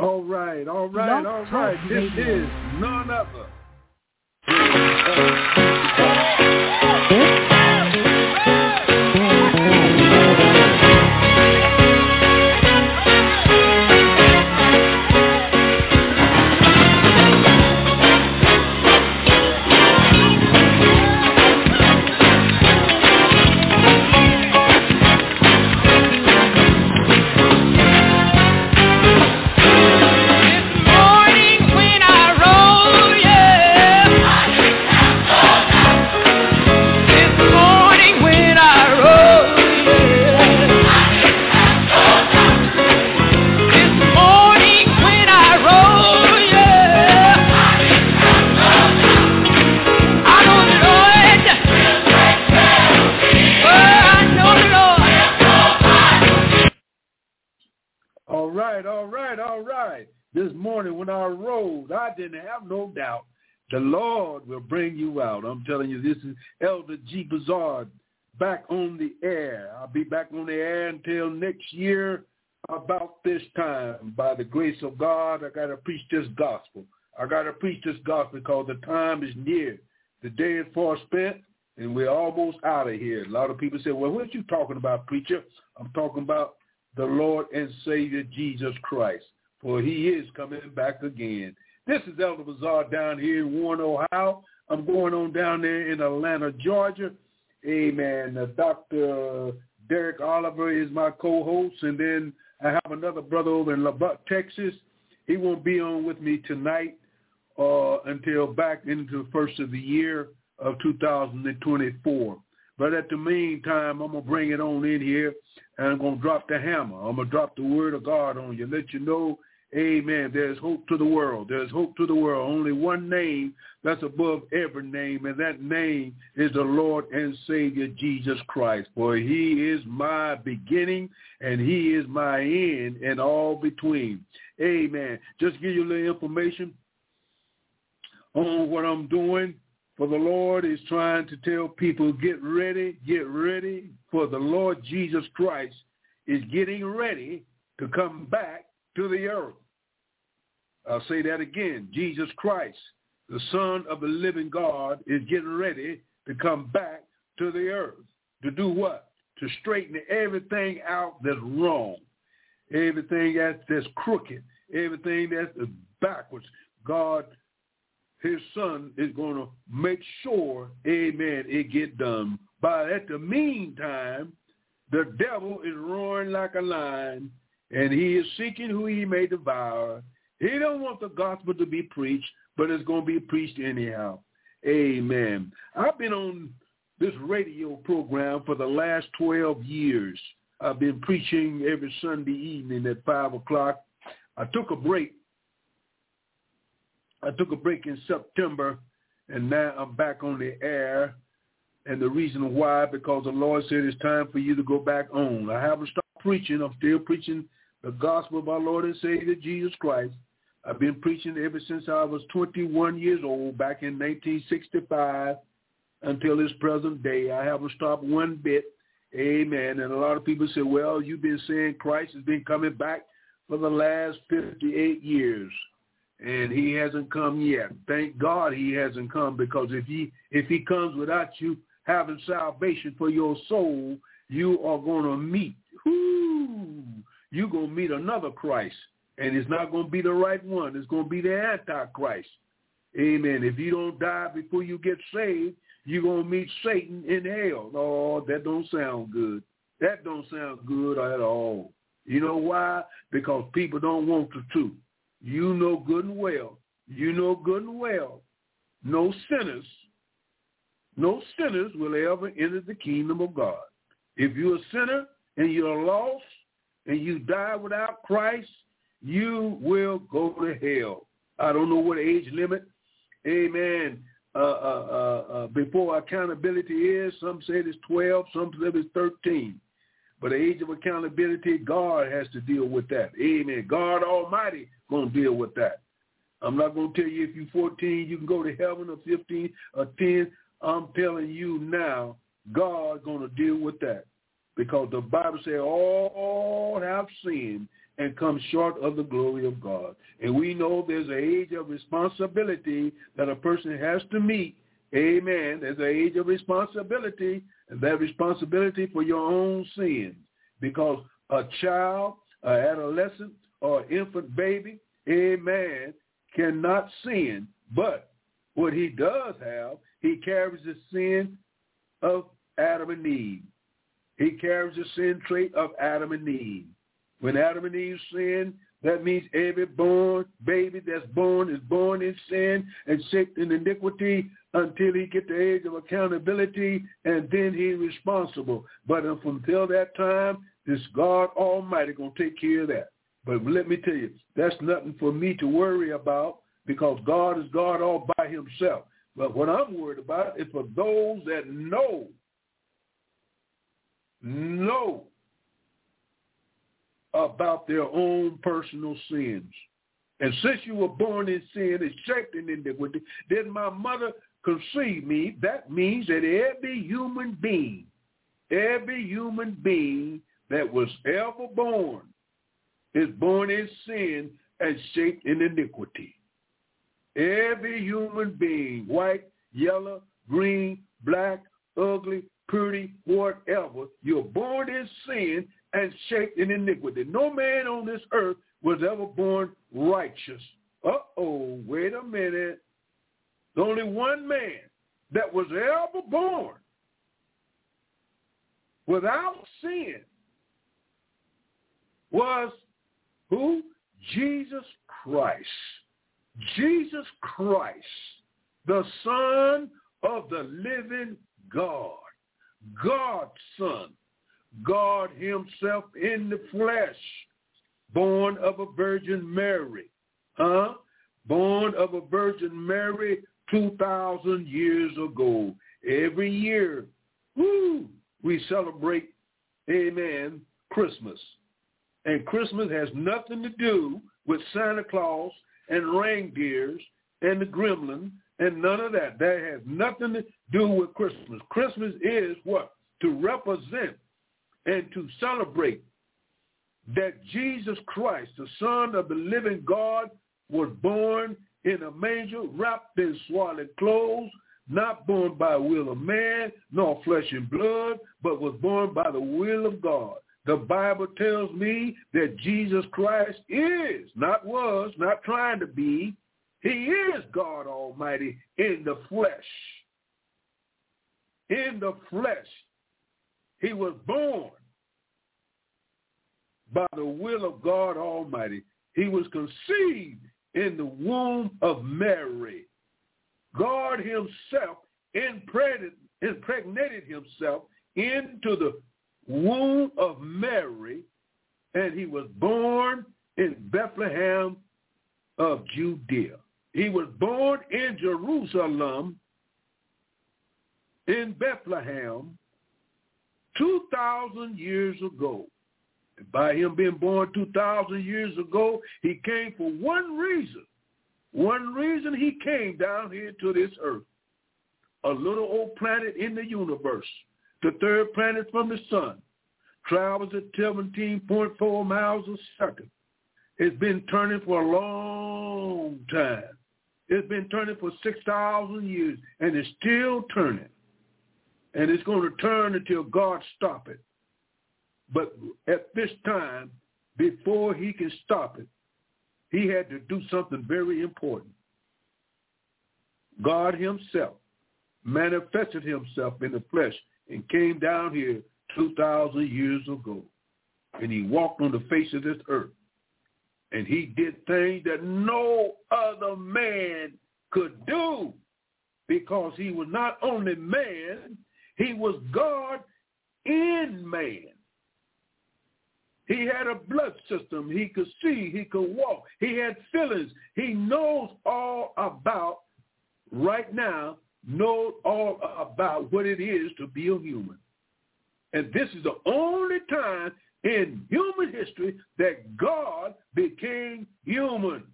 All right, all right, all right. This is none other. I didn't have no doubt the Lord will bring you out. I'm telling you, this is Elder G. Bazaar back on the air. I'll be back on the air until next year about this time. By the grace of God, I got to preach this gospel. I got to preach this gospel because the time is near. The day is far spent, and we're almost out of here. A lot of people say, well, what you talking about, preacher? I'm talking about the Lord and Savior Jesus Christ, for he is coming back again. This is Elder Bazaar down here in Warren, Ohio. I'm going on down there in Atlanta, Georgia. Amen. Uh, Dr. Derek Oliver is my co-host, and then I have another brother over in Lubbock, Texas. He won't be on with me tonight uh, until back into the first of the year of 2024. But at the meantime, I'm going to bring it on in here, and I'm going to drop the hammer. I'm going to drop the word of God on you, let you know, amen, there's hope to the world. There's hope to the world. Only one name that's above every name, and that name is the Lord and Savior Jesus Christ. For he is my beginning, and he is my end, and all between. Amen. Just give you a little information on what I'm doing. For the Lord is trying to tell people, get ready, get ready, for the Lord Jesus Christ is getting ready to come back to the earth. I'll say that again. Jesus Christ, the Son of the living God, is getting ready to come back to the earth. To do what? To straighten everything out that's wrong, everything that's, crooked, everything that's backwards. God his son is going to make sure, amen, it get done. But at the meantime, the devil is roaring like a lion, and he is seeking who he may devour. He don't want the gospel to be preached, but it's going to be preached anyhow. Amen. I've been on this radio program for the last 12 years. I've been preaching every Sunday evening at 5 o'clock. I took a break I took a break in September, and now I'm back on the air. And the reason why, because the Lord said it's time for you to go back on. I haven't stopped preaching. I'm still preaching the gospel of our Lord and Savior Jesus Christ. I've been preaching ever since I was 21 years old, back in 1965 until this present day. I haven't stopped one bit. Amen. And a lot of people say, well, you've been saying Christ has been coming back for the last 58 years and he hasn't come yet. Thank God he hasn't come because if he if he comes without you having salvation for your soul, you are going to meet. Whoo, you're going to meet another Christ, and it's not going to be the right one. It's going to be the Antichrist. Amen. If you don't die before you get saved, you're going to meet Satan in hell. Oh, that don't sound good. That don't sound good at all. You know why? Because people don't want the truth you know good and well, you know good and well, no sinners, no sinners will ever enter the kingdom of God. If you're a sinner and you're lost and you die without Christ, you will go to hell. I don't know what age limit, amen, uh, uh, uh, uh before accountability is. Some say it's 12, some say it's 13. But the age of accountability, God has to deal with that. Amen. God Almighty going to deal with that. I'm not going to tell you if you're 14, you can go to heaven or 15 or 10. I'm telling you now, God's going to deal with that. Because the Bible says all have sinned and come short of the glory of God. And we know there's an age of responsibility that a person has to meet. Amen. There's an age of responsibility, and that responsibility for your own sins. Because a child, an adolescent, or infant baby, amen, cannot sin. But what he does have, he carries the sin of Adam and Eve. He carries the sin trait of Adam and Eve. When Adam and Eve sinned, that means every born baby that's born is born in sin and shaped in iniquity until he get the age of accountability, and then he's responsible. But until that time, this God Almighty gonna take care of that. But let me tell you, that's nothing for me to worry about because God is God all by himself. But what I'm worried about is for those that know, know about their own personal sins. And since you were born in sin and shaped in iniquity, then my mother conceived me. That means that every human being, every human being that was ever born is born in sin and shaped in iniquity. Every human being, white, yellow, green, black, ugly, pretty, whatever, you're born in sin and shaped in iniquity. No man on this earth was ever born righteous. Uh-oh, wait a minute. There's only one man that was ever born without sin was who? Jesus Christ. Jesus Christ, the Son of the living God, God's Son, God himself in the flesh, born of a Virgin Mary, huh? Born of a Virgin Mary 2,000 years ago. Every year, woo, we celebrate, amen, Christmas. And Christmas has nothing to do with Santa Claus and reindeers and the gremlin and none of that. That has nothing to do with Christmas. Christmas is what? To represent and to celebrate that Jesus Christ, the Son of the living God, was born in a manger, wrapped in swaddling clothes, not born by will of man, nor flesh and blood, but was born by the will of God. The Bible tells me that Jesus Christ is, not was, not trying to be, he is God Almighty in the flesh. In the flesh. He was born by the will of God Almighty. He was conceived in the womb of Mary. God himself impregnated, himself into the womb of Mary, and he was born in Bethlehem of Judea. He was born in Jerusalem, in Bethlehem, 2,000 years ago. And by him being born 2,000 years ago, he came for one reason. One reason he came down here to this earth. A little old planet in the universe the third planet from the sun, travels at 17.4 miles a second. It's been turning for a long time. It's been turning for 6,000 years, and it's still turning. And it's going to turn until God stop it. But at this time, before he can stop it, he had to do something very important. God himself manifested himself in the flesh and came down here 2,000 years ago. And he walked on the face of this earth. And he did things that no other man could do because he was not only man, he was God in man. He had a blood system. He could see. He could walk. He had feelings. He knows all about right now know all about what it is to be a human. And this is the only time in human history that God became human.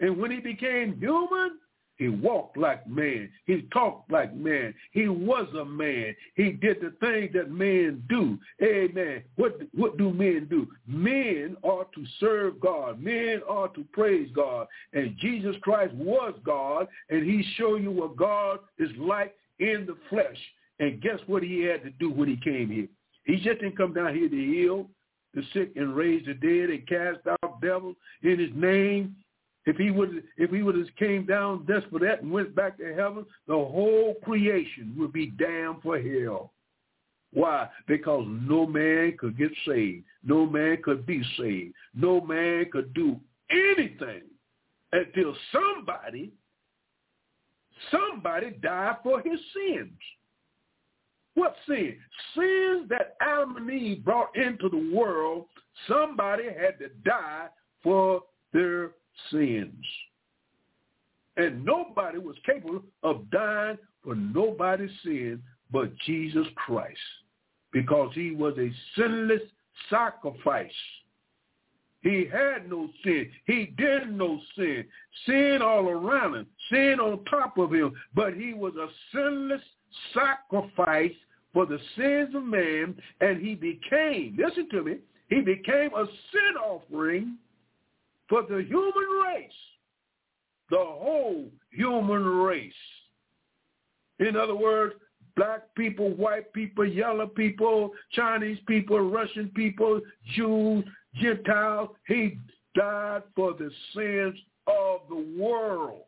And when he became human, He walked like man. He talked like man. He was a man. He did the things that men do. Amen. What, what do men do? Men are to serve God. Men are to praise God. And Jesus Christ was God, and he showed you what God is like in the flesh. And guess what he had to do when he came here? He just didn't come down here to heal the sick and raise the dead and cast out devils in his name. If he would if he would have came down that and went back to heaven, the whole creation would be damned for hell. Why? Because no man could get saved. No man could be saved. No man could do anything until somebody, somebody died for his sins. What sin? Sins that Adam and Eve brought into the world, somebody had to die for their sins. And nobody was capable of dying for nobody's sin but Jesus Christ because he was a sinless sacrifice. He had no sin. He did no sin. Sin all around him. Sin on top of him. But he was a sinless sacrifice for the sins of man, and he became, listen to me, he became a sin offering for the human race, the whole human race. In other words, black people, white people, yellow people, Chinese people, Russian people, Jews, Gentiles. He died for the sins of the world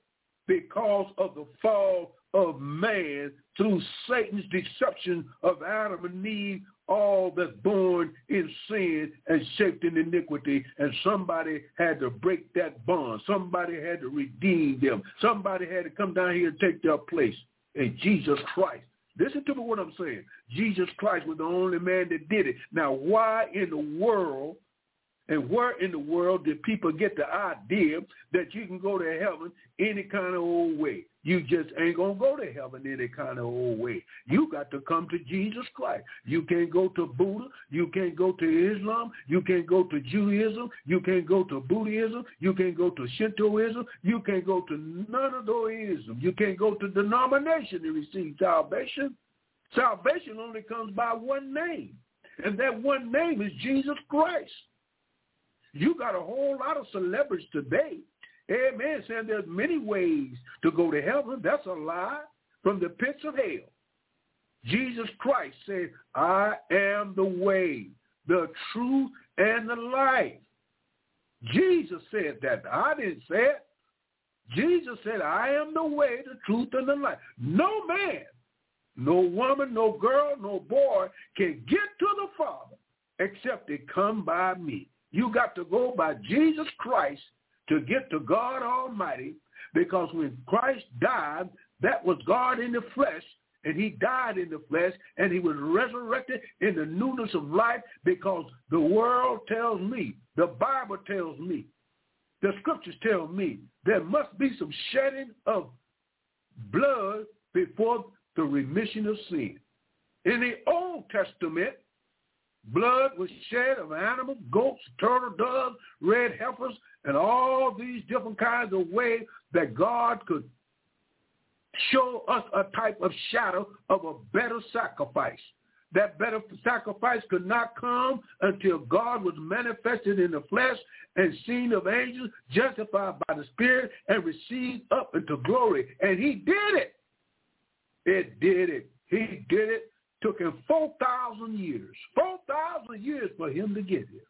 because of the fall of man through Satan's deception of Adam and Eve, all that's born in sin and shaped in iniquity. And somebody had to break that bond. Somebody had to redeem them. Somebody had to come down here and take their place. And Jesus Christ. Listen to me what I'm saying. Jesus Christ was the only man that did it. Now, why in the world and where in the world did people get the idea that you can go to heaven any kind of old way? You just ain't going to go to heaven any kind of old way. You got to come to Jesus Christ. You can't go to Buddha. You can't go to Islam. You can't go to Judaism. You can't go to Buddhism. You can't go to Shintoism. You can't go to none of those. You can't go to denomination to receive salvation. Salvation only comes by one name, and that one name is Jesus Christ. You got a whole lot of celebrities today. Amen. Saying there's many ways to go to heaven. That's a lie from the pits of hell. Jesus Christ said, I am the way, the truth, and the life. Jesus said that. I didn't say it. Jesus said, I am the way, the truth, and the life. No man, no woman, no girl, no boy can get to the Father except they come by me. You got to go by Jesus Christ to get to God Almighty because when Christ died, that was God in the flesh and he died in the flesh and he was resurrected in the newness of life because the world tells me, the Bible tells me, the scriptures tell me there must be some shedding of blood before the remission of sin. In the Old Testament, Blood was shed of animals, goats, turtle doves, red heifers, and all these different kinds of ways that God could show us a type of shadow of a better sacrifice. That better sacrifice could not come until God was manifested in the flesh and seen of angels, justified by the Spirit, and received up into glory. And he did it. It did it. He did it Took him 4,000 years, 4,000 years for him to get here.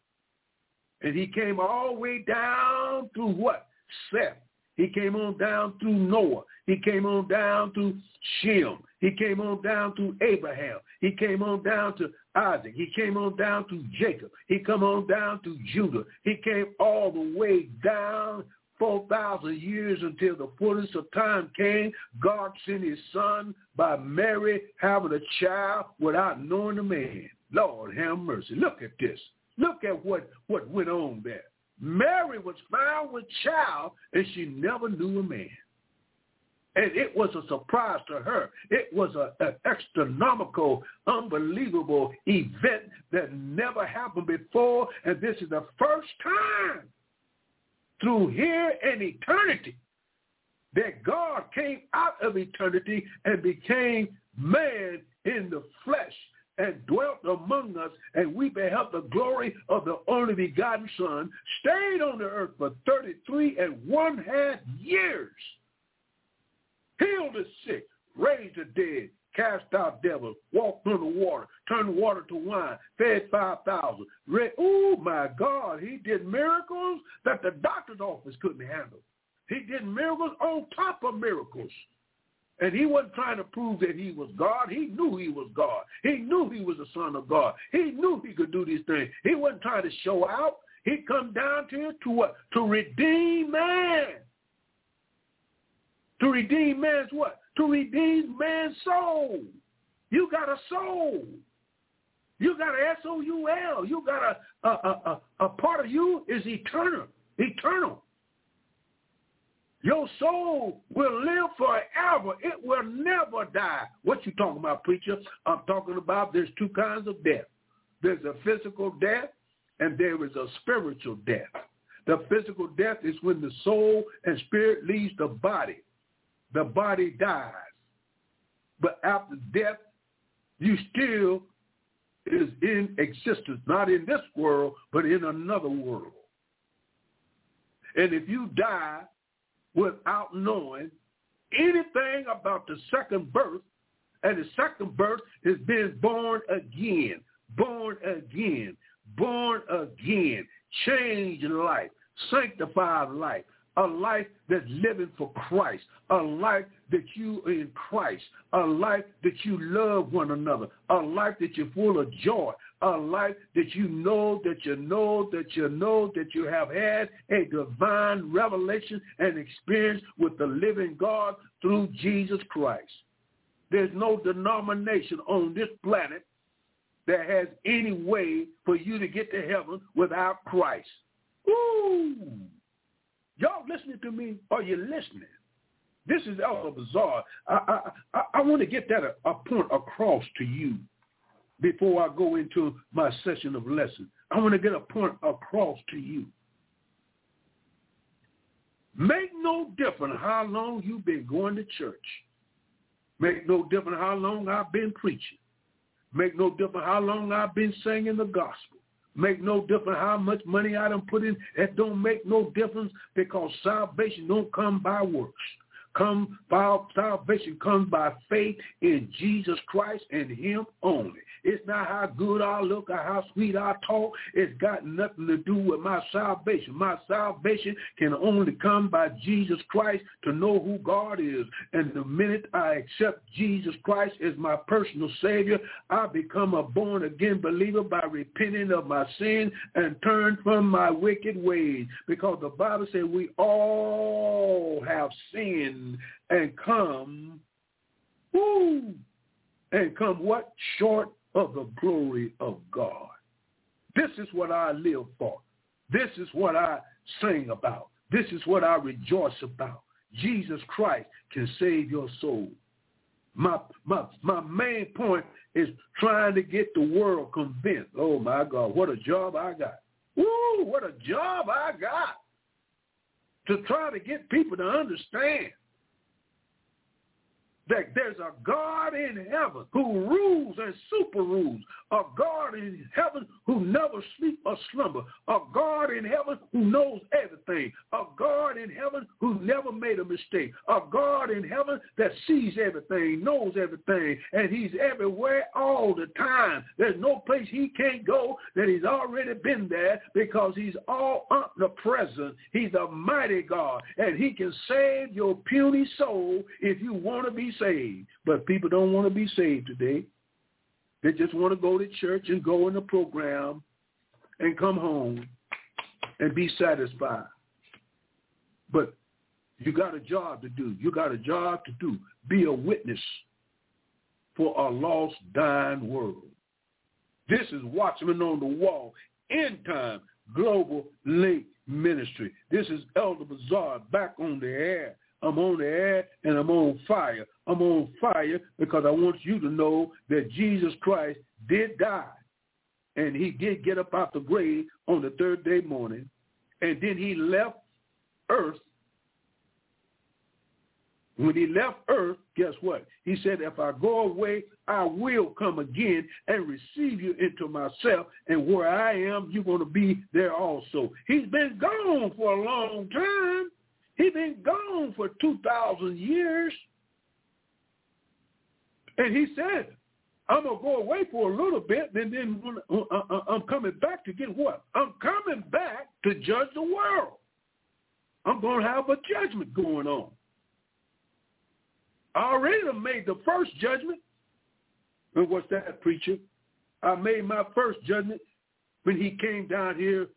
And he came all the way down through what? Seth. He came on down through Noah. He came on down to Shem. He came on down to Abraham. He came on down to Isaac. He came on down to Jacob. He come on down to Judah. He came all the way down 4,000 years until the fullness of time came, God sent his son by Mary having a child without knowing the man. Lord have mercy. Look at this. Look at what, what went on there. Mary was found with child and she never knew a man. And it was a surprise to her. It was a, an astronomical, unbelievable event that never happened before. And this is the first time through here and eternity that God came out of eternity and became man in the flesh and dwelt among us, and we beheld the glory of the only begotten Son, stayed on the earth for 33 and one half years, healed the sick, raised the dead, cast out devils, walked on the water, turned water to wine, fed 5,000. Oh, my God, he did miracles that the doctor's office couldn't handle. He did miracles on top of miracles. And he wasn't trying to prove that he was God. He knew he was God. He knew he was the son of God. He knew he could do these things. He wasn't trying to show out. He come down to it to what? To redeem man. To redeem man's what? To redeem man's soul. You got a soul. You got a S-O-U-L. You got a, a, a, a, a part of you is eternal. Eternal. Your soul will live forever. It will never die. What you talking about, preacher? I'm talking about there's two kinds of death. There's a physical death and there is a spiritual death. The physical death is when the soul and spirit leaves the body. The body dies. But after death, you still is in existence, not in this world, but in another world. And if you die without knowing anything about the second birth. And the second birth is being born again, born again, born again, changed life, sanctified life, a life that's living for Christ, a life that you in Christ, a life that you love one another, a life that you're full of joy, a life that you know, that you know, that you know, that you have had a divine revelation and experience with the living God through Jesus Christ. There's no denomination on this planet that has any way for you to get to heaven without Christ. Ooh. Y'all listening to me? Are you listening? This is Elder Bizarre. I, I, I, I want to get that a, a point across to you before I go into my session of lesson. I want to get a point across to you. Make no difference how long you've been going to church. Make no difference how long I've been preaching. Make no difference how long I've been singing the gospel. Make no difference how much money I done put in. That don't make no difference because salvation don't come by works come by salvation comes by faith in Jesus Christ and him only. It's not how good I look or how sweet I talk. It's got nothing to do with my salvation. My salvation can only come by Jesus Christ to know who God is. And the minute I accept Jesus Christ as my personal Savior, I become a born-again believer by repenting of my sin and turn from my wicked ways. Because the Bible says we all have sinned and come, woo, and come what? Short of the glory of God. This is what I live for. This is what I sing about. This is what I rejoice about. Jesus Christ can save your soul. My, my, my main point is trying to get the world convinced. Oh my God, what a job I got. Woo, what a job I got. To try to get people to understand that there's a God in heaven who rules and super rules, a God in heaven who never sleep or slumber, a God in heaven who knows everything, a God in heaven who never made a mistake, a God in heaven that sees everything, knows everything, and he's everywhere all the time. There's no place he can't go that he's already been there because he's all omnipresent. He's a mighty God, and he can save your puny soul if you want to be saved. But people don't want to be saved today. They just want to go to church and go in the program and come home and be satisfied. But you got a job to do. You got a job to do. Be a witness for a lost, dying world. This is Watchman on the Wall, End Time Global Link Ministry. This is Elder Bizarre back on the air. I'm on the air and I'm on fire. I'm on fire because I want you to know that Jesus Christ did die and he did get up out the grave on the third day morning and then he left earth when he left earth, guess what? He said, if I go away, I will come again and receive you into myself. And where I am, you're going to be there also. He's been gone for a long time. He's been gone for 2,000 years. And he said, I'm going to go away for a little bit, and then uh, uh, uh, I'm coming back to get what? I'm coming back to judge the world. I'm going to have a judgment going on. I already made the first judgment. And what's that, preacher? I made my first judgment when he came down here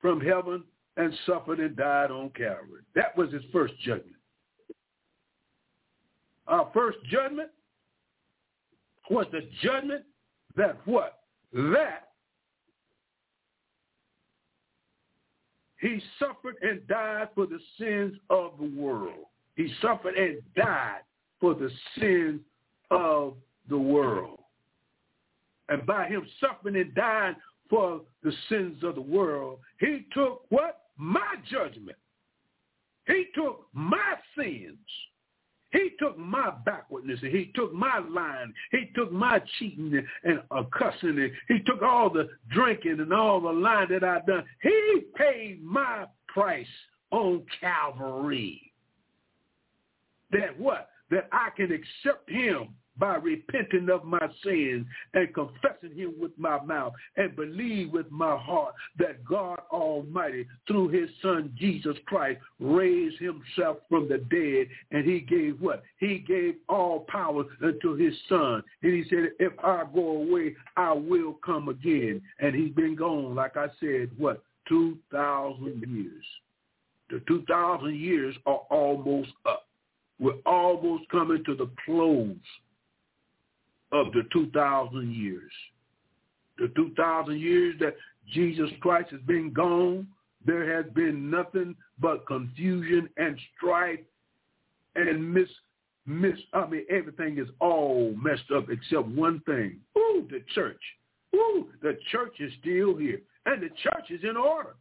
from heaven and suffered and died on Calvary. That was his first judgment. Our first judgment was the judgment that what? That he suffered and died for the sins of the world. He suffered and died for the sins of the world. And by him suffering and dying for the sins of the world, he took what? My judgment. He took my sins. He took my backwardness he took my lying. He took my cheating and, uh, cussing he took all the drinking and all the lying that I've done. He paid my price on Calvary. That what? that I can accept him by repenting of my sins and confessing him with my mouth and believe with my heart that God Almighty, through his son Jesus Christ, raised himself from the dead. And he gave what? He gave all power unto his son. And he said, if I go away, I will come again. And he's been gone, like I said, what? 2,000 years. The 2,000 years are almost up. We're almost coming to the close of the 2,000 years. The 2,000 years that Jesus Christ has been gone, there has been nothing but confusion and strife and mis, mis, I mean, everything is all messed up except one thing. Ooh, the church. Ooh, the church is still here. And the church is in order.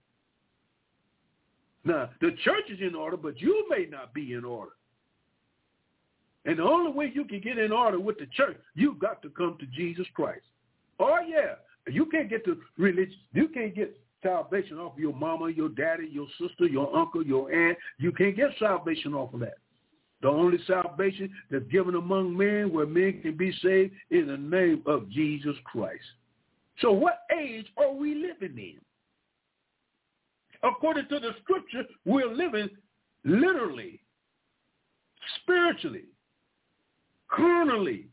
Now, the church is in order, but you may not be in order. And the only way you can get in order with the church, you've got to come to Jesus Christ. Oh, yeah. You can't get to religion. You can't get salvation off your mama, your daddy, your sister, your uncle, your aunt. You can't get salvation off of that. The only salvation that's given among men where men can be saved in the name of Jesus Christ. So what age are we living in? According to the scripture, we're living literally, spiritually, carnally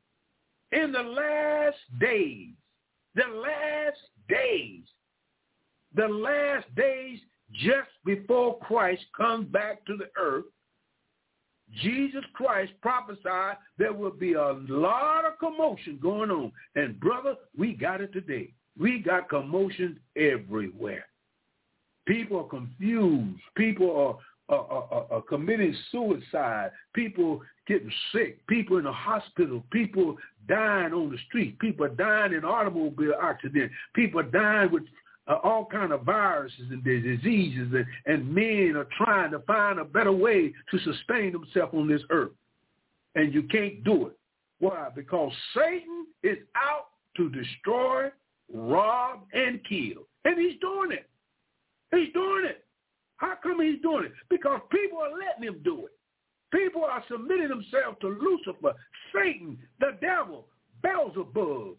in the last days, the last days, the last days just before Christ comes back to the earth, Jesus Christ prophesied there will be a lot of commotion going on. And brother, we got it today. We got commotion everywhere. People are confused. People are uh, committing suicide, people getting sick, people in the hospital, people dying on the street, people dying in automobile accidents, people dying with uh, all kind of viruses and diseases, and, and men are trying to find a better way to sustain themselves on this earth. And you can't do it. Why? Because Satan is out to destroy, rob, and kill. And he's doing it. He's doing it. How come he's doing it? Because people are letting him do it. People are submitting themselves to Lucifer, Satan, the devil, Beelzebub,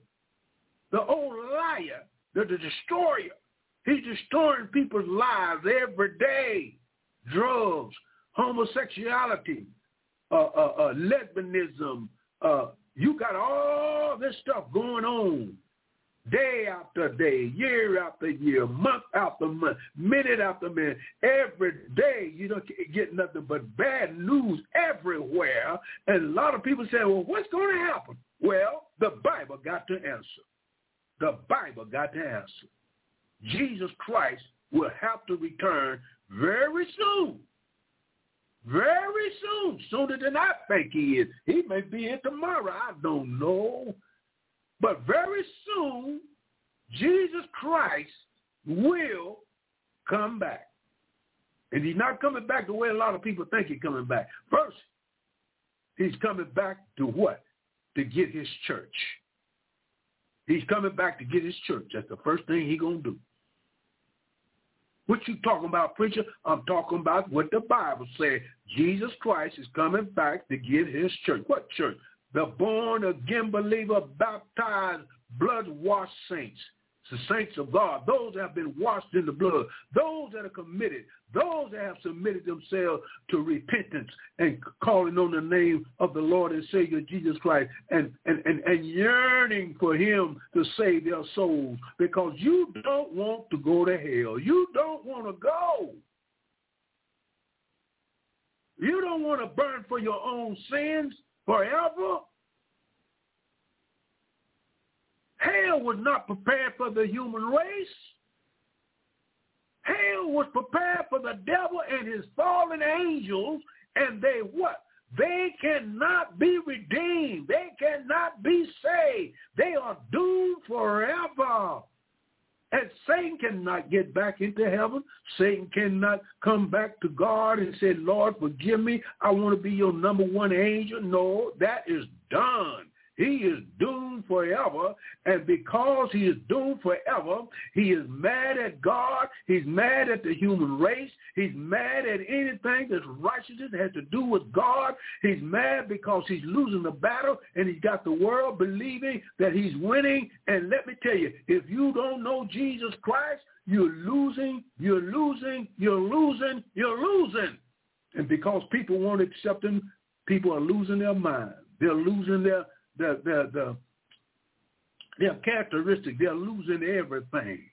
the old liar, the, the destroyer. He's destroying people's lives every day. Drugs, homosexuality, uh, uh, uh, lesbianism. Uh, you got all this stuff going on day after day, year after year, month after month, minute after minute, every day you don't get nothing but bad news everywhere. And a lot of people say, well, what's going to happen? Well, the Bible got to answer. The Bible got to answer. Jesus Christ will have to return very soon. Very soon, sooner than I think he is. He may be here tomorrow. I don't know. But very soon, Jesus Christ will come back. And he's not coming back the way a lot of people think he's coming back. First, He's coming back to what? To get his church. He's coming back to get his church. That's the first thing he's going to do. What you talking about, preacher? I'm talking about what the Bible says. Jesus Christ is coming back to get his church. What church? The born again believer, baptized, blood-washed saints the saints of God, those that have been washed in the blood, those that are committed, those that have submitted themselves to repentance and calling on the name of the Lord and Savior Jesus Christ and, and, and, and yearning for him to save their souls because you don't want to go to hell. You don't want to go. You don't want to burn for your own sins forever. Hell was not prepared for the human race. Hell was prepared for the devil and his fallen angels, and they what? They cannot be redeemed. They cannot be saved. They are doomed forever. And Satan cannot get back into heaven. Satan cannot come back to God and say, Lord, forgive me. I want to be your number one angel. No, that is done. He is doomed forever. And because he is doomed forever, he is mad at God. He's mad at the human race. He's mad at anything that's righteousness has to do with God. He's mad because he's losing the battle and he's got the world believing that he's winning. And let me tell you, if you don't know Jesus Christ, you're losing, you're losing, you're losing, you're losing. And because people won't accept him, people are losing their mind. They're losing their the the the their characteristic. They're losing everything.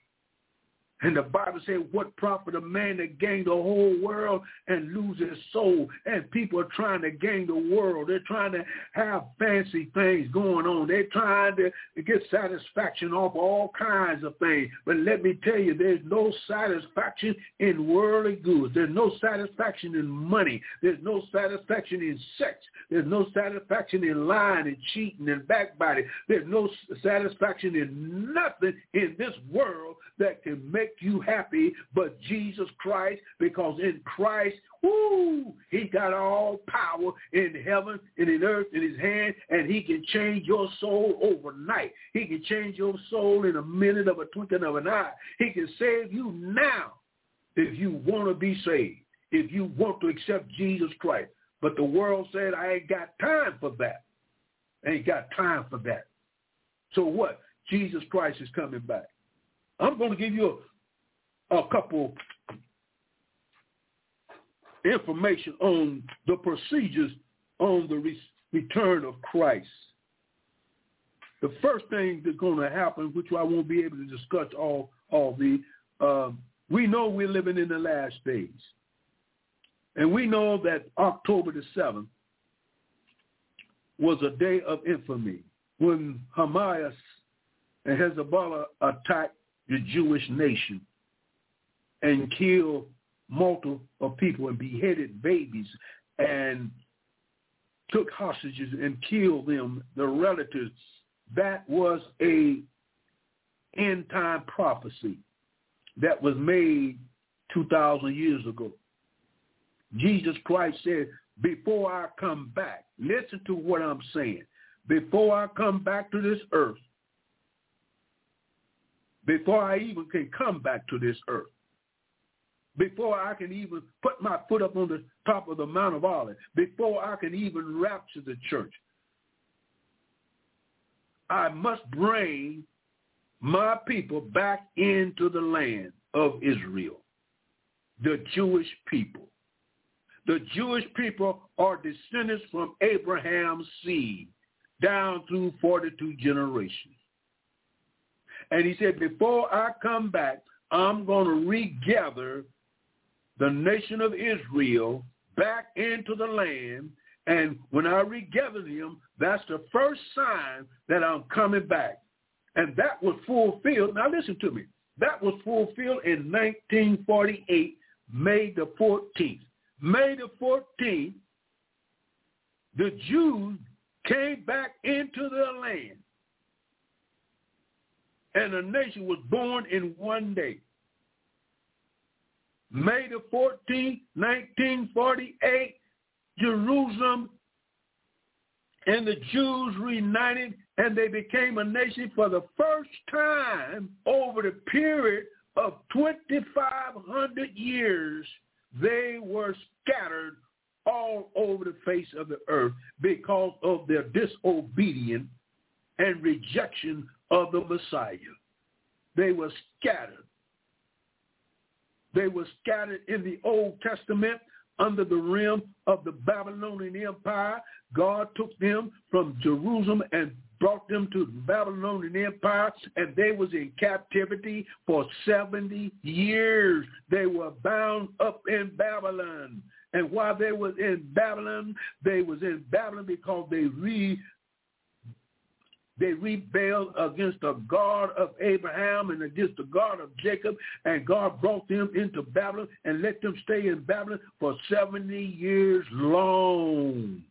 And the Bible says, what profit a man to gain the whole world and lose his soul? And people are trying to gain the world. They're trying to have fancy things going on. They're trying to get satisfaction off all kinds of things. But let me tell you, there's no satisfaction in worldly goods. There's no satisfaction in money. There's no satisfaction in sex. There's no satisfaction in lying and cheating and backbiting. There's no satisfaction in nothing in this world that can make you happy but Jesus Christ because in Christ, woo, he got all power in heaven and in earth in his hand and he can change your soul overnight. He can change your soul in a minute of a twinkling of an eye. He can save you now if you want to be saved, if you want to accept Jesus Christ. But the world said, I ain't got time for that. I ain't got time for that. So what? Jesus Christ is coming back. I'm going to give you a, couple information on the procedures on the re- return of Christ. The first thing that's going to happen, which I won't be able to discuss all all the, um, we know we're living in the last days, and we know that October the seventh was a day of infamy when Hamas and Hezbollah attacked the Jewish nation and killed multiple people and beheaded babies and took hostages and killed them, the relatives. That was a end time prophecy that was made 2,000 years ago. Jesus Christ said, before I come back, listen to what I'm saying. Before I come back to this earth, before I even can come back to this earth. Before I can even put my foot up on the top of the Mount of Olives. Before I can even rapture the church. I must bring my people back into the land of Israel, the Jewish people. The Jewish people are descendants from Abraham's seed down through 42 generations. And he said, before I come back, I'm going to regather the nation of Israel back into the land. And when I regather them, that's the first sign that I'm coming back. And that was fulfilled. Now listen to me. That was fulfilled in 1948, May the 14th. May the 14th, the Jews came back into their land and a nation was born in one day. May the 14th, 1948, Jerusalem and the Jews reunited and they became a nation for the first time over the period of 2,500 years. They were scattered all over the face of the earth because of their disobedience and rejection of the Messiah. They were scattered. They were scattered in the Old Testament under the rim of the Babylonian Empire. God took them from Jerusalem and brought them to the Babylonian Empire, and they was in captivity for 70 years. They were bound up in Babylon. And while they was in Babylon, they was in Babylon because they re they rebelled against the God of Abraham and against the God of Jacob, and God brought them into Babylon and let them stay in Babylon for 70 years long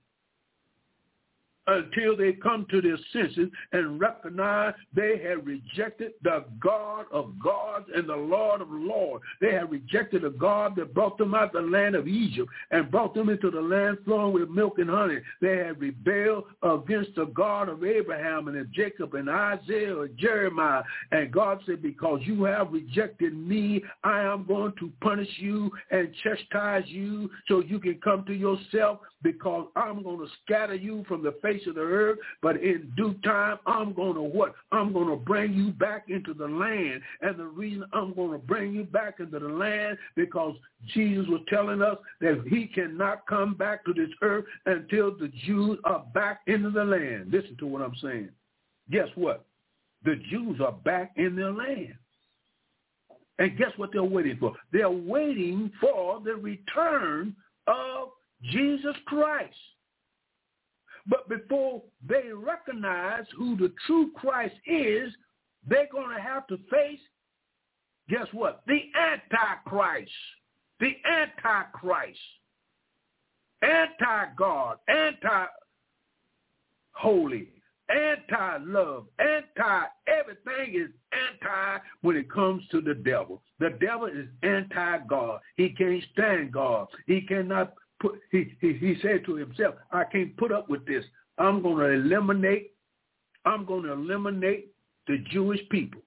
until they come to their senses and recognize they have rejected the God of gods and the Lord of lords. They have rejected the God that brought them out of the land of Egypt and brought them into the land flowing with milk and honey. They have rebelled against the God of Abraham and of Jacob and Isaiah and Jeremiah. And God said, because you have rejected me, I am going to punish you and chastise you so you can come to yourself because I'm going to scatter you from the face of the earth, but in due time, I'm going to what? I'm going to bring you back into the land. And the reason I'm going to bring you back into the land because Jesus was telling us that he cannot come back to this earth until the Jews are back into the land. Listen to what I'm saying. Guess what? The Jews are back in their land. And guess what they're waiting for? They're waiting for the return of Jesus Christ. But before they recognize who the true Christ is, they're going to have to face, guess what? The Antichrist. The Antichrist. Anti-God. Anti-holy. Anti-love. Anti-everything is anti when it comes to the devil. The devil is anti-God. He can't stand God. He cannot put, he, he, he said to himself, I can't put up with this. I'm going to eliminate, I'm going to eliminate the Jewish people.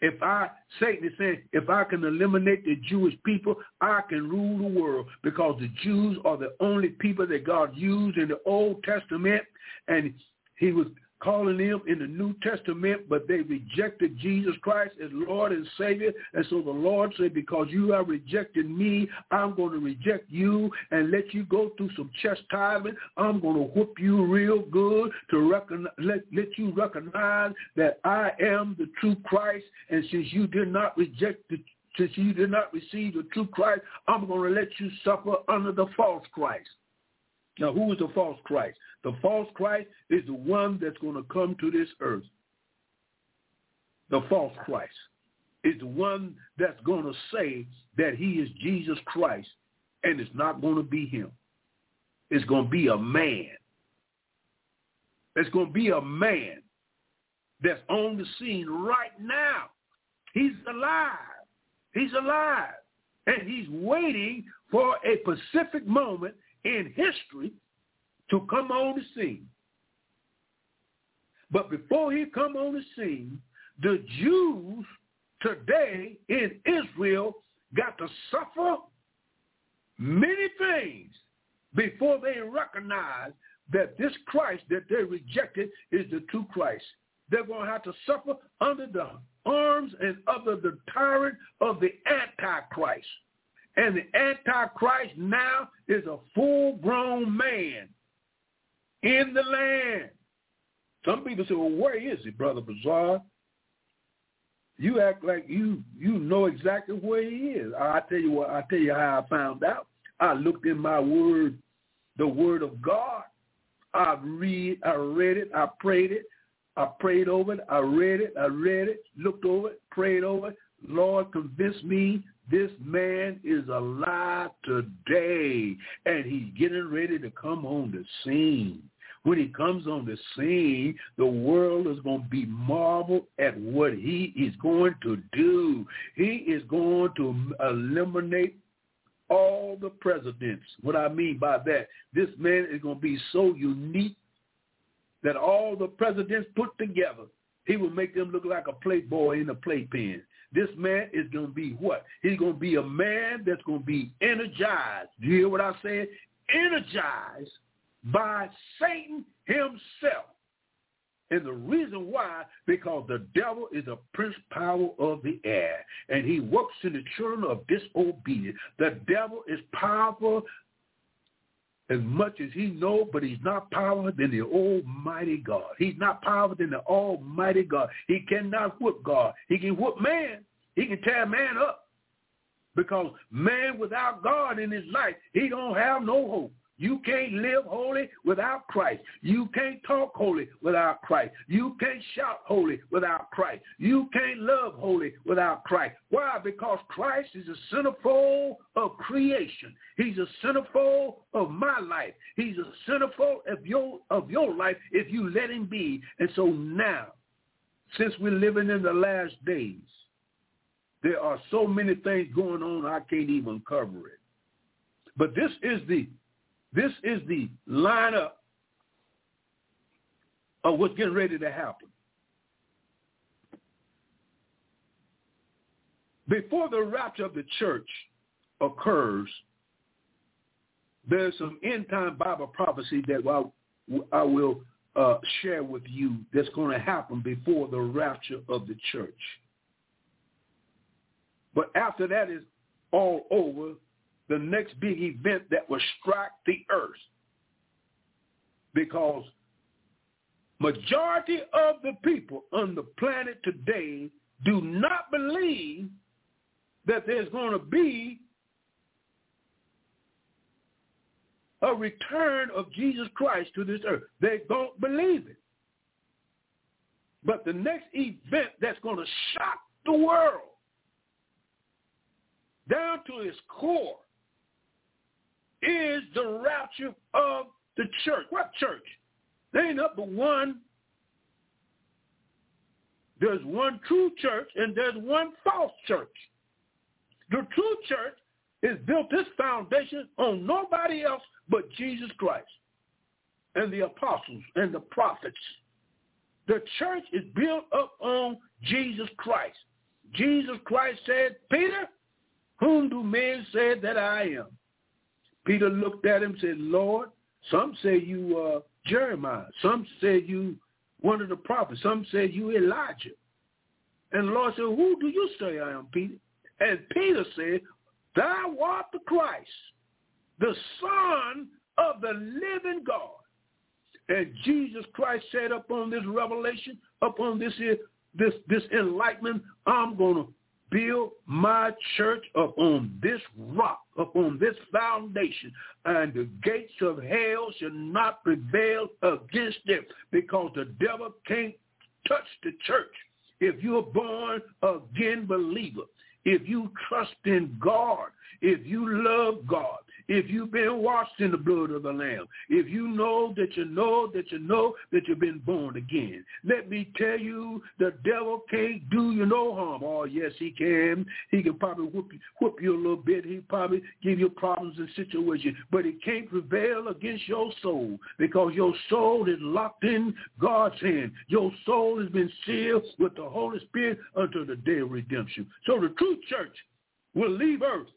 If I, Satan is saying, if I can eliminate the Jewish people, I can rule the world because the Jews are the only people that God used in the Old Testament. And he was calling them in the New Testament, but they rejected Jesus Christ as Lord and Savior. And so the Lord said, because you have rejected me, I'm going to reject you and let you go through some chastisement. I'm going to whoop you real good to let, let you recognize that I am the true Christ. And since you did not reject the since you did not receive the true Christ, I'm going to let you suffer under the false Christ. Now, who is the false Christ? The false Christ is the one that's going to come to this earth. The false Christ is the one that's going to say that he is Jesus Christ, and it's not going to be him. It's going to be a man. It's going to be a man that's on the scene right now. He's alive. He's alive. And he's waiting for a specific moment in history to come on the scene. But before he come on the scene, the Jews today in Israel got to suffer many things before they recognize that this Christ that they rejected is the true Christ. They're going to have to suffer under the arms and under the tyrant of the Antichrist. And the Antichrist now is a full-grown man in the land. Some people say, well, where is he, Brother Bazaar? You act like you you know exactly where he is. I tell you what, I tell you how I found out. I looked in my word, the word of God. I read, I read it, I prayed it, I prayed over it, I read it, I read it, looked over it, prayed over it. Lord, convince me this man is alive today, and he's getting ready to come on the scene. When he comes on the scene, the world is going to be marveled at what he is going to do. He is going to eliminate all the presidents. What I mean by that, this man is going to be so unique that all the presidents put together, he will make them look like a playboy in a playpen. This man is going to be what? He's going to be a man that's going to be energized. Do you hear what I said? Energized by Satan himself. And the reason why, because the devil is a prince power of the air, and he works in the children of disobedience. The devil is powerful as much as he know, but he's not powerful than the almighty God. He's not powerful than the almighty God. He cannot whip God. He can whip man. He can tear man up. Because man without God in his life, he don't have no hope. You can't live holy without Christ. You can't talk holy without Christ. You can't shout holy without Christ. You can't love holy without Christ. Why? Because Christ is a centerfold of creation. He's a centerfold of my life. He's a centerfold of your of your life if you let him be. And so now, since we're living in the last days, there are so many things going on I can't even cover it. But this is the this is the lineup of what's getting ready to happen. Before the rapture of the church occurs, there's some end time Bible prophecy that I, I will uh, share with you that's going to happen before the rapture of the church. But after that is all over, the next big event that will strike the earth. Because majority of the people on the planet today do not believe that there's going to be a return of Jesus Christ to this earth. They don't believe it. But the next event that's going to shock the world down to its core is the rapture of the church. What church? There ain't up but one. There's one true church and there's one false church. The true church is built its foundation on nobody else but Jesus Christ and the apostles and the prophets. The church is built up on Jesus Christ. Jesus Christ said, Peter, whom do men say that I am? Peter looked at him and said, Lord, some say you uh, Jeremiah. Some say you one of the prophets. Some say you Elijah. And the Lord said, who do you say I am, Peter? And Peter said, thou art the Christ, the Son of the living God. And Jesus Christ said upon this revelation, upon this this this enlightenment, I'm going to build my church upon this rock, upon this foundation, and the gates of hell shall not prevail against it, because the devil can't touch the church. If you're born again believer, if you trust in God, if you love God, if you've been washed in the blood of the Lamb, if you know that you know that you know that you've been born again, let me tell you, the devil can't do you no harm. Oh, yes, he can. He can probably whoop you, whoop you a little bit. He probably give you problems and situations, but he can't prevail against your soul because your soul is locked in God's hand. Your soul has been sealed with the Holy Spirit until the day of redemption. So the true church will leave earth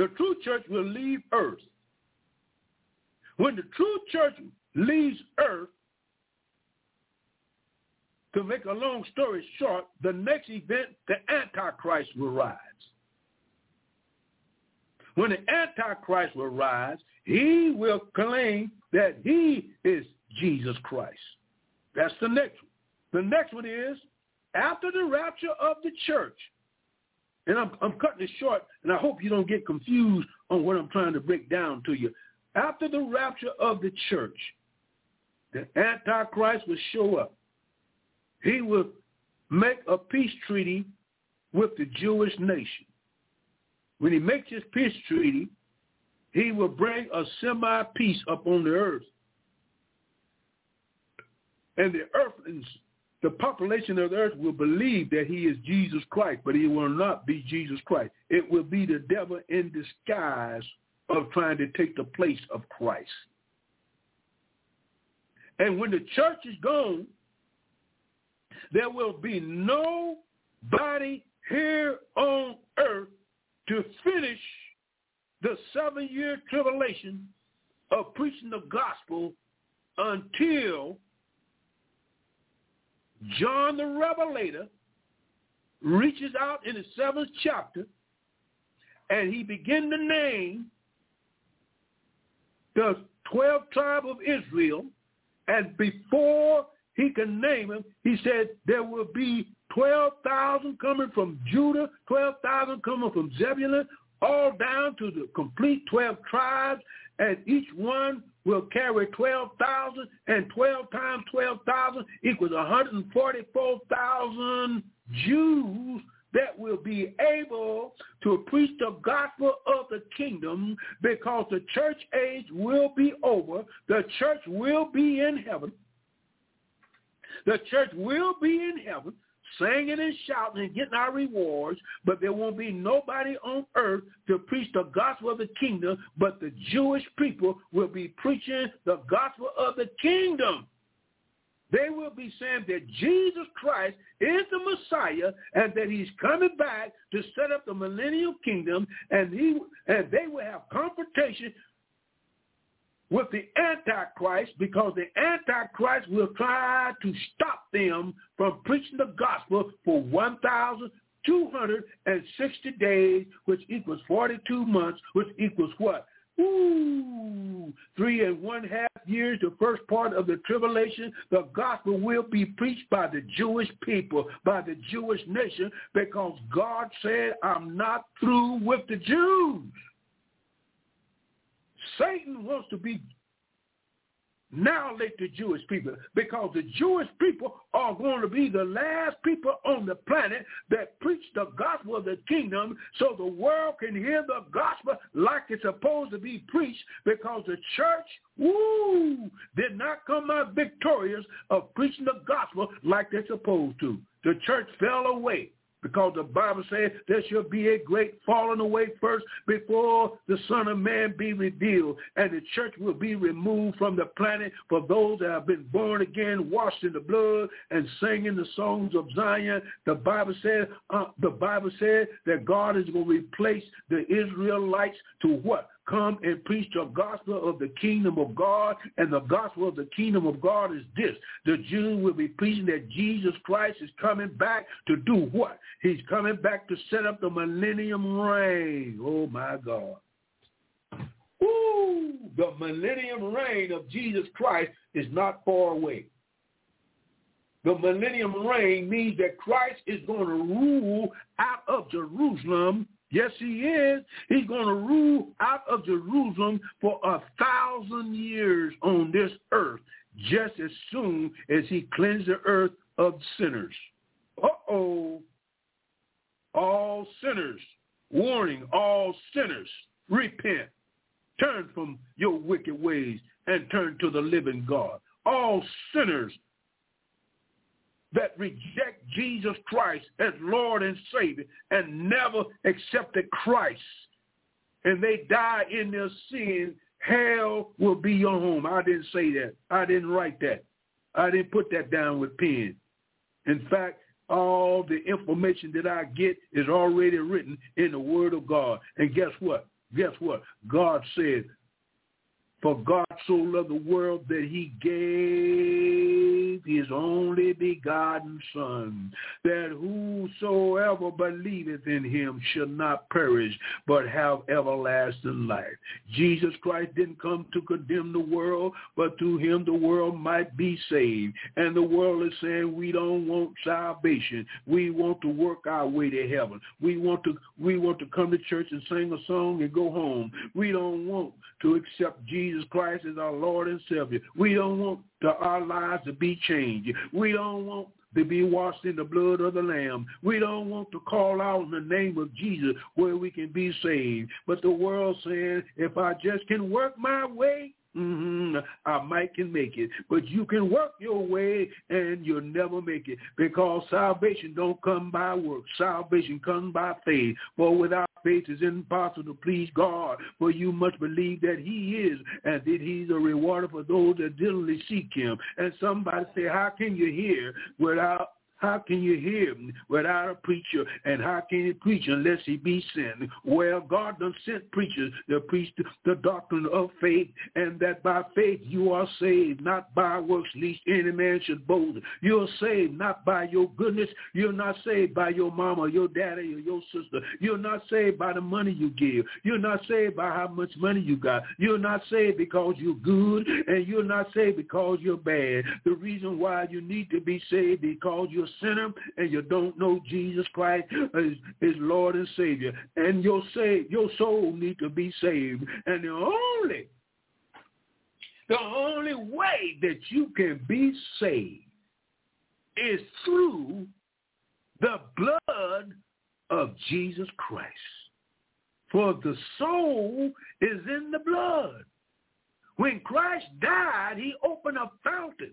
the true church will leave earth. When the true church leaves earth, to make a long story short, the next event, the Antichrist will rise. When the Antichrist will rise, he will claim that he is Jesus Christ. That's the next one. The next one is after the rapture of the church, and I'm, I'm cutting it short, and I hope you don't get confused on what I'm trying to break down to you. After the rapture of the church, the Antichrist will show up. He will make a peace treaty with the Jewish nation. When he makes his peace treaty, he will bring a semi-peace upon the earth. And the earthlings the population of the earth will believe that he is Jesus Christ, but he will not be Jesus Christ. It will be the devil in disguise of trying to take the place of Christ. And when the church is gone, there will be nobody here on earth to finish the seven-year tribulation of preaching the gospel until John the Revelator reaches out in the seventh chapter and he begin to name the 12 tribe of Israel. And before he can name them, he said there will be 12,000 coming from Judah, 12,000 coming from Zebulun, all down to the complete 12 tribes, and each one will carry 12,000, and 12 times 12,000 equals 144,000 Jews that will be able to preach the gospel of the kingdom because the church age will be over. The church will be in heaven. The church will be in heaven singing and shouting and getting our rewards, but there won't be nobody on earth to preach the gospel of the kingdom, but the Jewish people will be preaching the gospel of the kingdom. They will be saying that Jesus Christ is the Messiah and that he's coming back to set up the millennial kingdom and he and they will have confrontation with the Antichrist because the Antichrist will try to stop them from preaching the gospel for 1,260 days, which equals 42 months, which equals what? Ooh, three and one half years, the first part of the tribulation, the gospel will be preached by the Jewish people, by the Jewish nation, because God said, I'm not through with the Jews. Satan wants to be annihilate the Jewish people because the Jewish people are going to be the last people on the planet that preach the gospel of the kingdom so the world can hear the gospel like it's supposed to be preached because the church, woo, did not come out victorious of preaching the gospel like they're supposed to. The church fell away because the Bible says there shall be a great falling away first before the Son of Man be revealed, and the church will be removed from the planet for those that have been born again, washed in the blood, and singing the songs of Zion. The Bible says uh, the Bible said that God is going to replace the Israelites to what? Come and preach the gospel of the kingdom of God. And the gospel of the kingdom of God is this. The Jews will be preaching that Jesus Christ is coming back to do what? He's coming back to set up the millennium reign. Oh, my God. Ooh, the millennium reign of Jesus Christ is not far away. The millennium reign means that Christ is going to rule out of Jerusalem Yes, he is. He's going to rule out of Jerusalem for a thousand years on this earth, just as soon as he cleansed the earth of sinners. Uh-oh. All sinners, warning all sinners, repent. Turn from your wicked ways and turn to the living God. All sinners, that reject Jesus Christ as Lord and Savior and never accepted Christ and they die in their sin, hell will be your home. I didn't say that. I didn't write that. I didn't put that down with pen. In fact, all the information that I get is already written in the Word of God. And guess what? Guess what? God said, for God so loved the world that he gave his only begotten Son, that whosoever believeth in him shall not perish, but have everlasting life. Jesus Christ didn't come to condemn the world, but through him the world might be saved. And the world is saying we don't want salvation. We want to work our way to heaven. We want to we want to come to church and sing a song and go home. We don't want to accept Jesus Christ as our Lord and Savior. We don't want to, our lives to be changed. We don't want to be washed in the blood of the Lamb. We don't want to call out in the name of Jesus where we can be saved. But the world says, if I just can work my way, Mm-hmm. I might can make it, but you can work your way and you'll never make it because salvation don't come by work. Salvation comes by faith. For without faith is impossible to please God, for you must believe that he is, and that he's a rewarder for those that diligently seek him. And somebody say, how can you hear without how can you hear without a preacher? And how can you preach unless he be sent? Well, God done sent preachers to preach the doctrine of faith, and that by faith you are saved, not by works, lest any man should boast. You're saved not by your goodness. You're not saved by your mama, your daddy, or your sister. You're not saved by the money you give. You're not saved by how much money you got. You're not saved because you're good, and you're not saved because you're bad. The reason why you need to be saved because you're sinner and you don't know Jesus Christ as, as Lord and Savior, and your save, your soul need to be saved. And the only, the only way that you can be saved is through the blood of Jesus Christ. For the soul is in the blood. When Christ died, he opened a fountain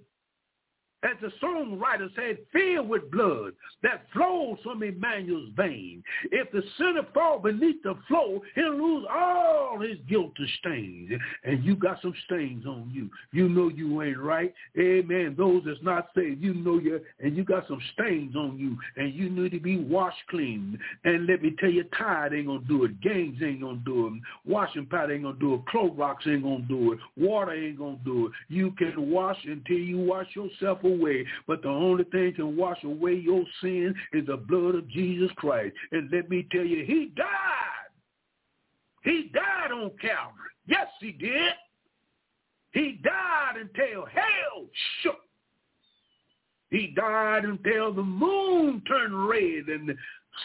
as the songwriter said, filled with blood that flows from Emmanuel's vein. If the sinner fall beneath the flow, he'll lose all his guilty stains. And you got some stains on you. You know you ain't right. Amen. Those that's not saved, you know you and you got some stains on you, and you need to be washed clean. And let me tell you, Tide ain't gonna do it. Gangs ain't gonna do it. Washing powder ain't gonna do it. Clorox ain't gonna do it. Water ain't gonna do it. You can wash until you wash yourself away. But the only thing can wash away your sin is the blood of Jesus Christ. And let me tell you, he died. He died on Calvary. Yes, he did. He died until hell shook. He died until the moon turned red and the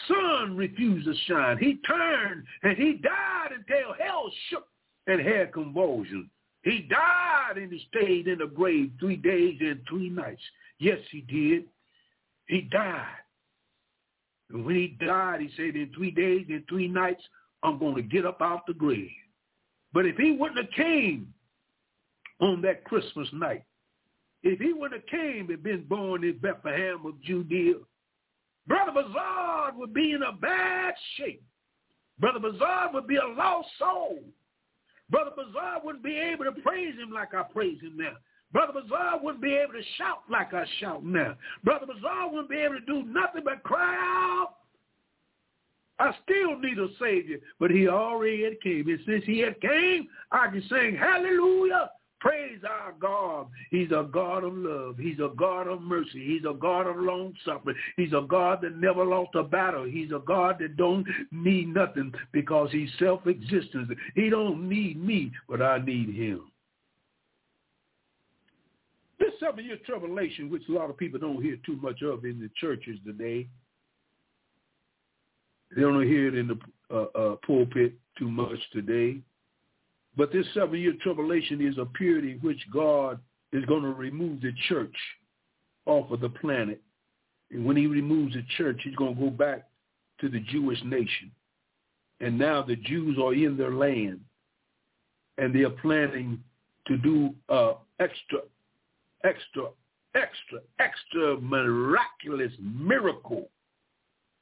sun refused to shine. He turned and he died until hell shook and had convulsions. He died and he stayed in the grave three days and three nights. Yes, he did. He died. And when he died, he said, in three days and three nights, I'm going to get up out the grave. But if he wouldn't have came on that Christmas night, if he wouldn't have came and been born in Bethlehem of Judea, Brother Bazaar would be in a bad shape. Brother Bazaar would be a lost soul. Brother Bazaar wouldn't be able to praise him like I praise him now. Brother Bazaar wouldn't be able to shout like I shout now. Brother Bazaar wouldn't be able to do nothing but cry out. I still need a Savior, but he already had came. And since he had came, I can sing hallelujah. Praise our God. He's a God of love. He's a God of mercy. He's a God of long suffering. He's a God that never lost a battle. He's a God that don't need nothing because he's self-existent. He don't need me, but I need him. This seven-year tribulation, which a lot of people don't hear too much of in the churches today, they don't hear it in the uh, uh, pulpit too much today. But this seven-year tribulation is a period in which God is going to remove the church off of the planet. And when he removes the church, he's going to go back to the Jewish nation. And now the Jews are in their land, and they are planning to do uh, extra, extra, extra, extra miraculous miracle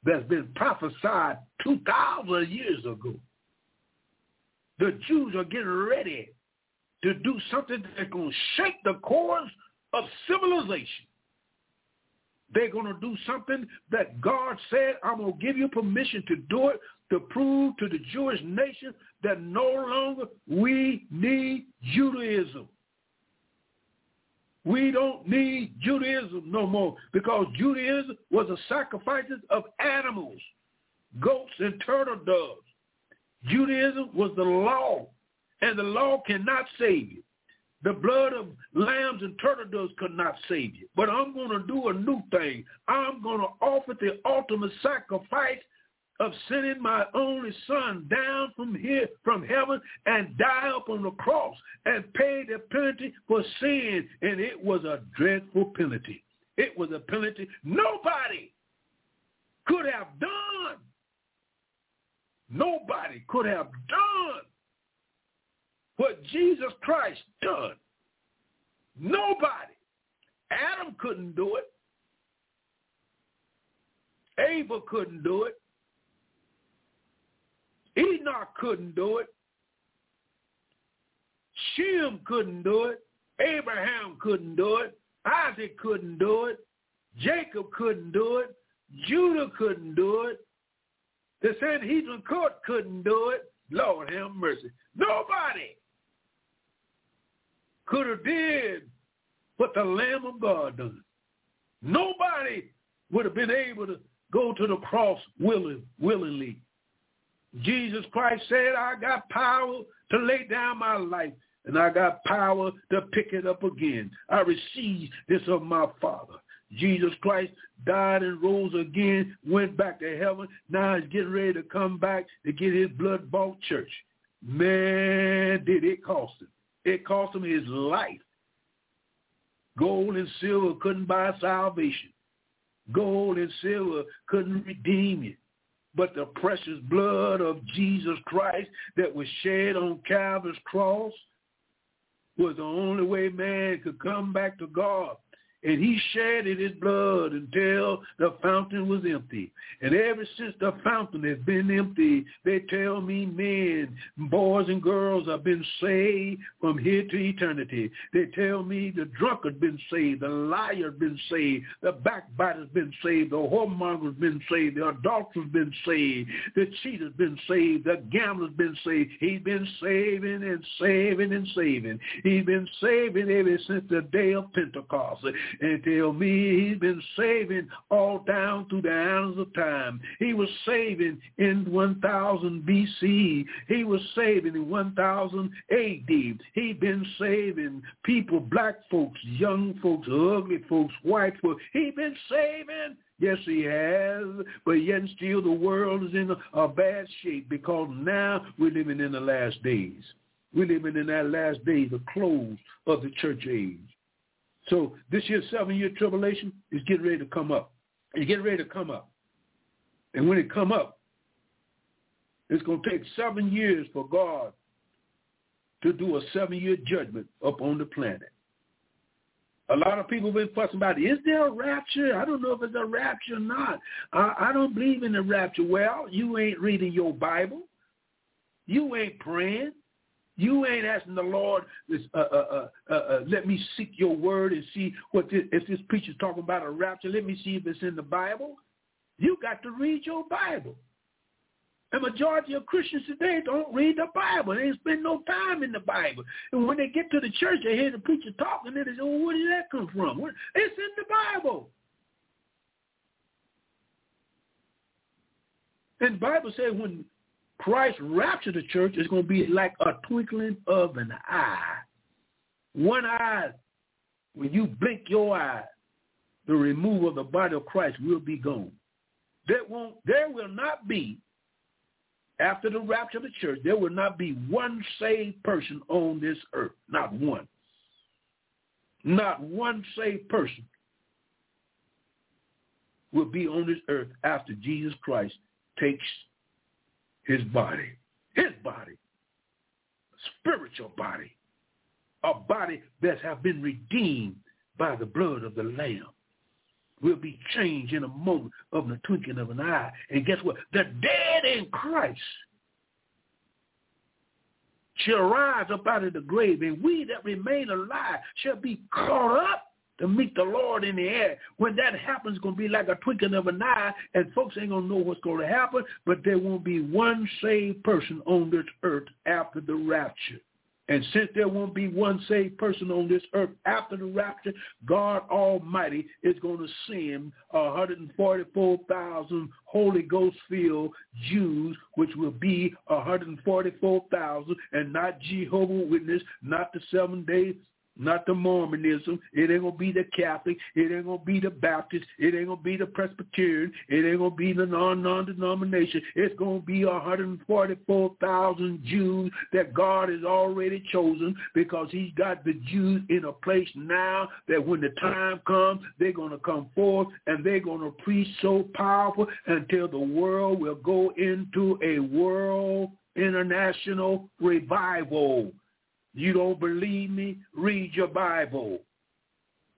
that's been prophesied 2,000 years ago the Jews are getting ready to do something that's going to shake the course of civilization. They're going to do something that God said, I'm going to give you permission to do it to prove to the Jewish nation that no longer we need Judaism. We don't need Judaism no more because Judaism was the sacrifices of animals, goats and turtle doves. Judaism was the law, and the law cannot save you. The blood of lambs and turtle doves could not save you. But I'm going to do a new thing. I'm going to offer the ultimate sacrifice of sending my only son down from here, from heaven, and die up on the cross and pay the penalty for sin. And it was a dreadful penalty. It was a penalty nobody could have done Nobody could have done what Jesus Christ done. Nobody. Adam couldn't do it. Abel couldn't do it. Enoch couldn't do it. Shem couldn't do it. Abraham couldn't do it. Isaac couldn't do it. Jacob couldn't do it. Judah couldn't do it. The Sanhedrin court couldn't do it. Lord have mercy. Nobody could have did what the Lamb of God done. Nobody would have been able to go to the cross willing, willingly. Jesus Christ said, I got power to lay down my life, and I got power to pick it up again. I received this of my Father. Jesus Christ died and rose again, went back to heaven. Now he's getting ready to come back to get his blood-bought church. Man, did it cost him. It cost him his life. Gold and silver couldn't buy salvation. Gold and silver couldn't redeem you. But the precious blood of Jesus Christ that was shed on Calvary's cross was the only way man could come back to God and he shedded his blood until the fountain was empty. And ever since the fountain has been empty, they tell me men, boys and girls have been saved from here to eternity. They tell me the drunkard has been saved, the liar has been saved, the backbiter's been saved, the whoremonger's been saved, the adulterer's been saved, the cheater's been saved, the gambler's been saved. He's been saving and saving and saving. He's been saving ever since the day of Pentecost and tell me he's been saving all down through the annals of time. He was saving in 1000 BC. He was saving in 1000 AD. He's been saving people, black folks, young folks, ugly folks, white folks. He's been saving Yes, he has. But yet still the world is in a, bad shape because now we're living in the last days. We're living in that last day, the close of the church age. So this year's seven-year tribulation is getting ready to come up. It's getting ready to come up. And when it come up, it's going to take seven years for God to do a seven-year judgment upon the planet. A lot of people have been fussing about, is there a rapture? I don't know if it's a rapture or not. I, I don't believe in the rapture. Well, you ain't reading your Bible. You ain't praying. You ain't asking the Lord, uh, uh, uh, let me seek your word and see what this, if this preacher's talking about a rapture. Let me see if it's in the Bible. You got to read your Bible. The majority of Christians today don't read the Bible. They spend no time in the Bible. And when they get to the church, they hear the preacher talking, and they say, oh, where did that come from? It's in the Bible. And the Bible says when Christ rapture the church is going to be like a twinkling of an eye. One eye, when you blink your eye, the removal of the body of Christ will be gone. There won't, there will not be, after the rapture of the church, there will not be one saved person on this earth. Not one. Not one saved person will be on this earth after Jesus Christ takes his body, his body, spiritual body, a body that have been redeemed by the blood of the Lamb will be changed in a moment of the twinkling of an eye. And guess what? The dead in Christ shall rise up out of the grave, and we that remain alive shall be caught up to meet the Lord in the air. When that happens, it's going to be like a twinkling of an eye, and folks ain't going to know what's going to happen, but there won't be one saved person on this earth after the rapture. And since there won't be one saved person on this earth after the rapture, God Almighty is going to send 144,000 Holy Ghost-filled Jews, which will be 144,000 and not Jehovah Witness, not the seven days not the Mormonism. It ain't gonna be the Catholic. It ain't gonna be the Baptist. It ain't gonna be the Presbyterian. It ain't gonna be the non non-denomination. It's gonna be 144,000 Jews that God has already chosen because He's got the Jews in a place now that when the time comes, they're gonna come forth and they're gonna preach so powerful until the world will go into a world international revival. You don't believe me? Read your Bible.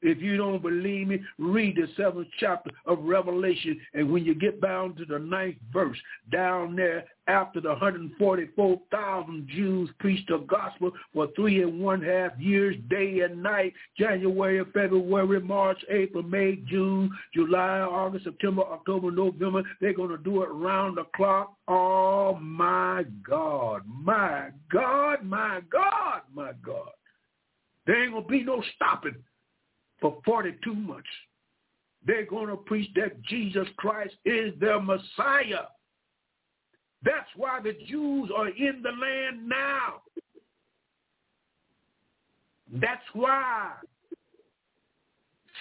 If you don't believe me, read the seventh chapter of Revelation. And when you get down to the ninth verse, down there after the 144,000 Jews preached the gospel for three and one half years, day and night, January, February, March, April, May, June, July, August, September, October, November. They're going to do it round the clock. Oh, my God, my God, my God, my God. There ain't going to be no stopping for 42 months. They're going to preach that Jesus Christ is their Messiah. That's why the Jews are in the land now. That's why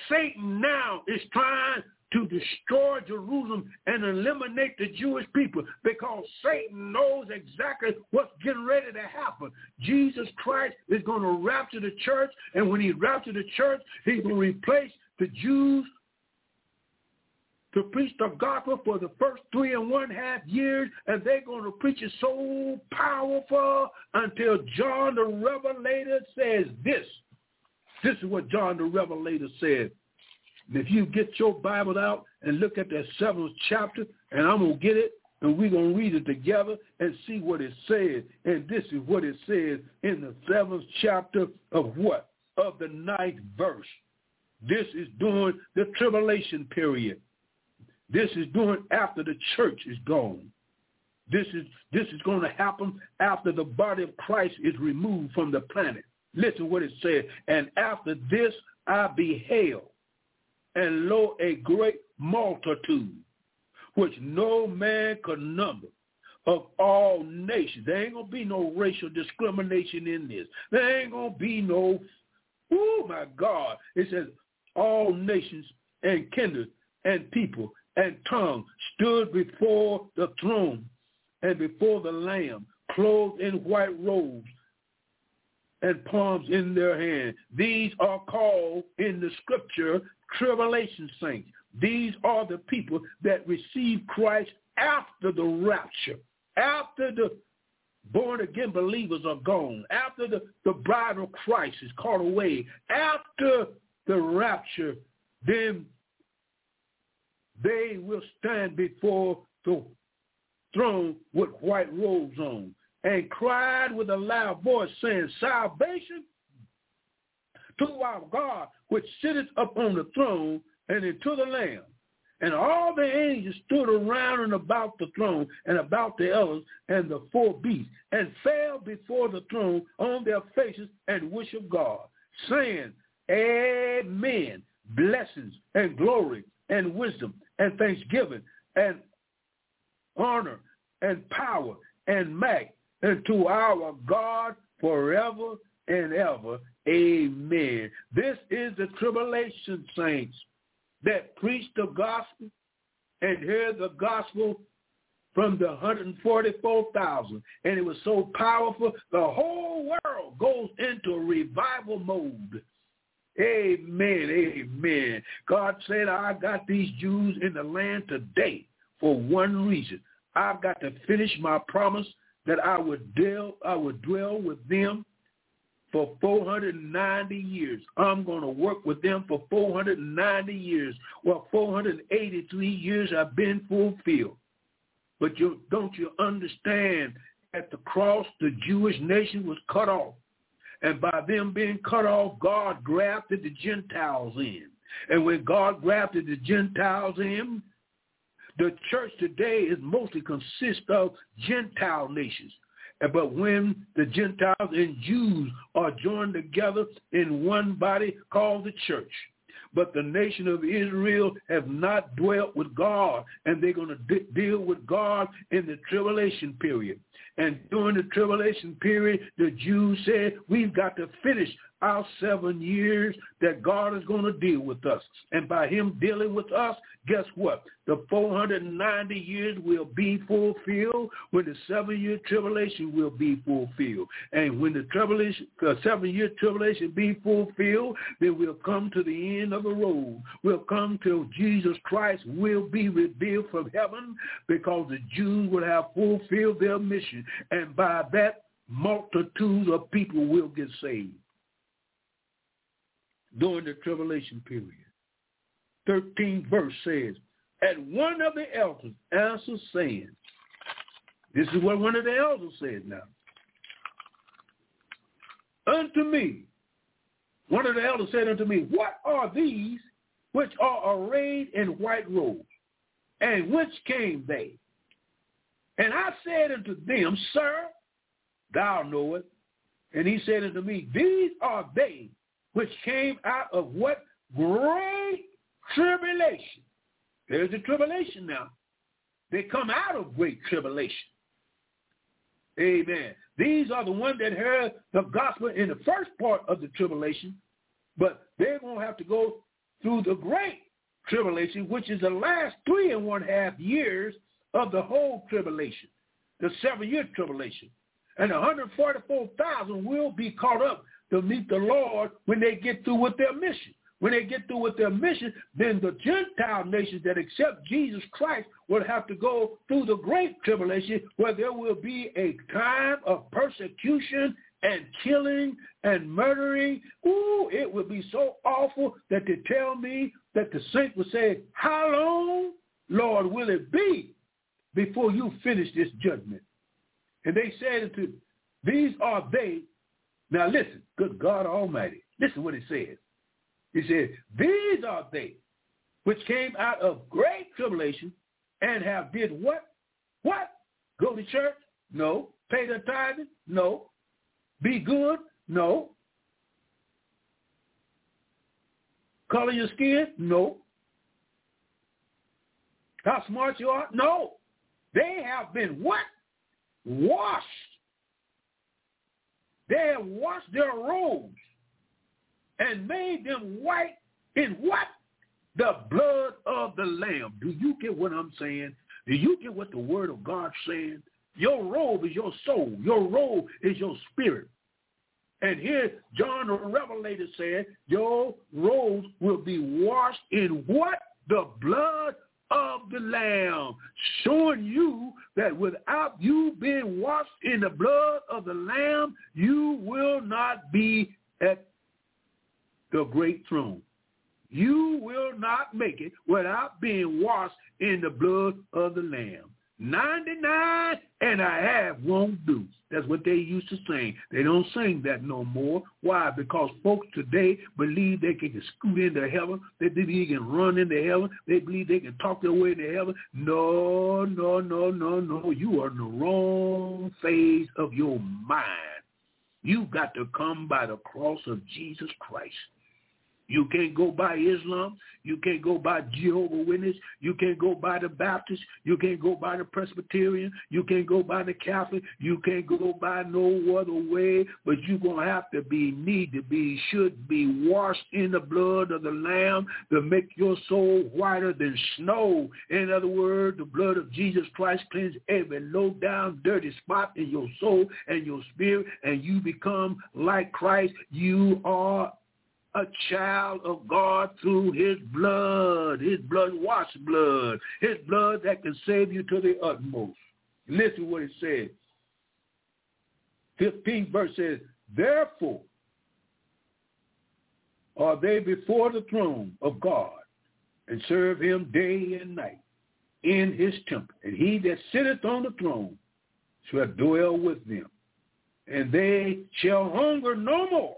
Satan now is trying to destroy Jerusalem and eliminate the Jewish people because Satan knows exactly what's getting ready to happen. Jesus Christ is going to rapture the church, and when he raptures the church, going to replace the Jews to preach the gospel for the first three and one half years, and they're going to preach it so powerful until John the Revelator says this. This is what John the Revelator said. If you get your Bible out and look at that seventh chapter, and I'm going to get it, and we're going to read it together and see what it says. And this is what it says in the seventh chapter of what? Of the ninth verse. This is during the tribulation period. This is during after the church is gone. This is this is going to happen after the body of Christ is removed from the planet. Listen what it says. And after this I beheld and lo, a great multitude, which no man could number, of all nations. There ain't going to be no racial discrimination in this. There ain't going to be no, oh my God. It says all nations and kindred and people and tongue stood before the throne and before the Lamb, clothed in white robes and palms in their hand. These are called in the scripture tribulation saints. These are the people that receive Christ after the rapture, after the born again believers are gone, after the, the bride of Christ is caught away, after the rapture, then they will stand before the throne with white robes on and cried with a loud voice saying, salvation to our God which sitteth upon the throne and into the Lamb. And all the angels stood around and about the throne and about the elders and the four beasts and fell before the throne on their faces and worshiped God, saying, Amen, blessings and glory and wisdom and thanksgiving and honor and power and might unto our God forever and ever. Amen. This is the tribulation saints that preach the gospel and hear the gospel from the 144,000. And it was so powerful, the whole world goes into revival mode. Amen, amen. God said, I got these Jews in the land today for one reason. I've got to finish my promise that I would dwell, I would dwell with them for 490 years. I'm going to work with them for 490 years. Well, 483 years have been fulfilled. But you, don't you understand at the cross, the Jewish nation was cut off. And by them being cut off, God grafted the Gentiles in. And when God grafted the Gentiles in, the church today is mostly consist of Gentile nations. But when the Gentiles and Jews are joined together in one body called the church, but the nation of Israel have not dwelt with God, and they're going to de- deal with God in the tribulation period. And during the tribulation period, the Jews said, we've got to finish our seven years that God is going to deal with us. And by him dealing with us, guess what? The 490 years will be fulfilled when the seven-year tribulation will be fulfilled. And when the tribulation, uh, seven-year tribulation be fulfilled, then we'll come to the end of the road. We'll come till Jesus Christ will be revealed from heaven because the Jews will have fulfilled their mission. And by that, multitudes of people will get saved. During the tribulation period. 13th verse says, And one of the elders answered, saying, This is what one of the elders said now. Unto me, one of the elders said unto me, What are these which are arrayed in white robes? And whence came they? And I said unto them, Sir, thou knowest. And he said unto me, These are they which came out of what great tribulation. There's the tribulation now. They come out of great tribulation. Amen. These are the ones that heard the gospel in the first part of the tribulation, but they're going to have to go through the great tribulation, which is the last three and one half years of the whole tribulation, the seven-year tribulation. And 144,000 will be caught up to meet the Lord when they get through with their mission. When they get through with their mission, then the Gentile nations that accept Jesus Christ will have to go through the great tribulation where there will be a time of persecution and killing and murdering. Ooh, it will be so awful that they tell me that the saint will say, how long, Lord, will it be before you finish this judgment? And they said unto, these are they. Now listen, good God Almighty. Listen what it says. He said, these are they which came out of great tribulation and have did what? What? Go to church? No. Pay their tithing? No. Be good? No. Color your skin? No. How smart you are? No. They have been what? Washed. They have washed their robes and made them white in what? The blood of the Lamb. Do you get what I'm saying? Do you get what the word of God's saying? Your robe is your soul. Your robe is your spirit. And here John the Revelator said, your robes will be washed in what? The blood of the Lamb, showing you that without you being washed in the blood of the Lamb, you will not be at the great throne. You will not make it without being washed in the blood of the Lamb. 99 and a half won't do. That's what they used to sing. They don't sing that no more. Why? Because folks today believe they can scoot into heaven. They believe they can run into heaven. They believe they can talk their way into heaven. No, no, no, no, no. You are in the wrong phase of your mind. You've got to come by the cross of Jesus Christ. You can't go by Islam. You can't go by Jehovah Witness. You can't go by the Baptist. You can't go by the Presbyterian. You can't go by the Catholic. You can't go by no other way. But you're going to have to be, need to be, should be washed in the blood of the Lamb to make your soul whiter than snow. In other words, the blood of Jesus Christ cleans every low down, dirty spot in your soul and your spirit, and you become like Christ. You are a child of God through his blood, his blood-washed blood, his blood that can save you to the utmost. Listen what it says. 15th verse says, Therefore are they before the throne of God and serve him day and night in his temple. And he that sitteth on the throne shall dwell with them. And they shall hunger no more,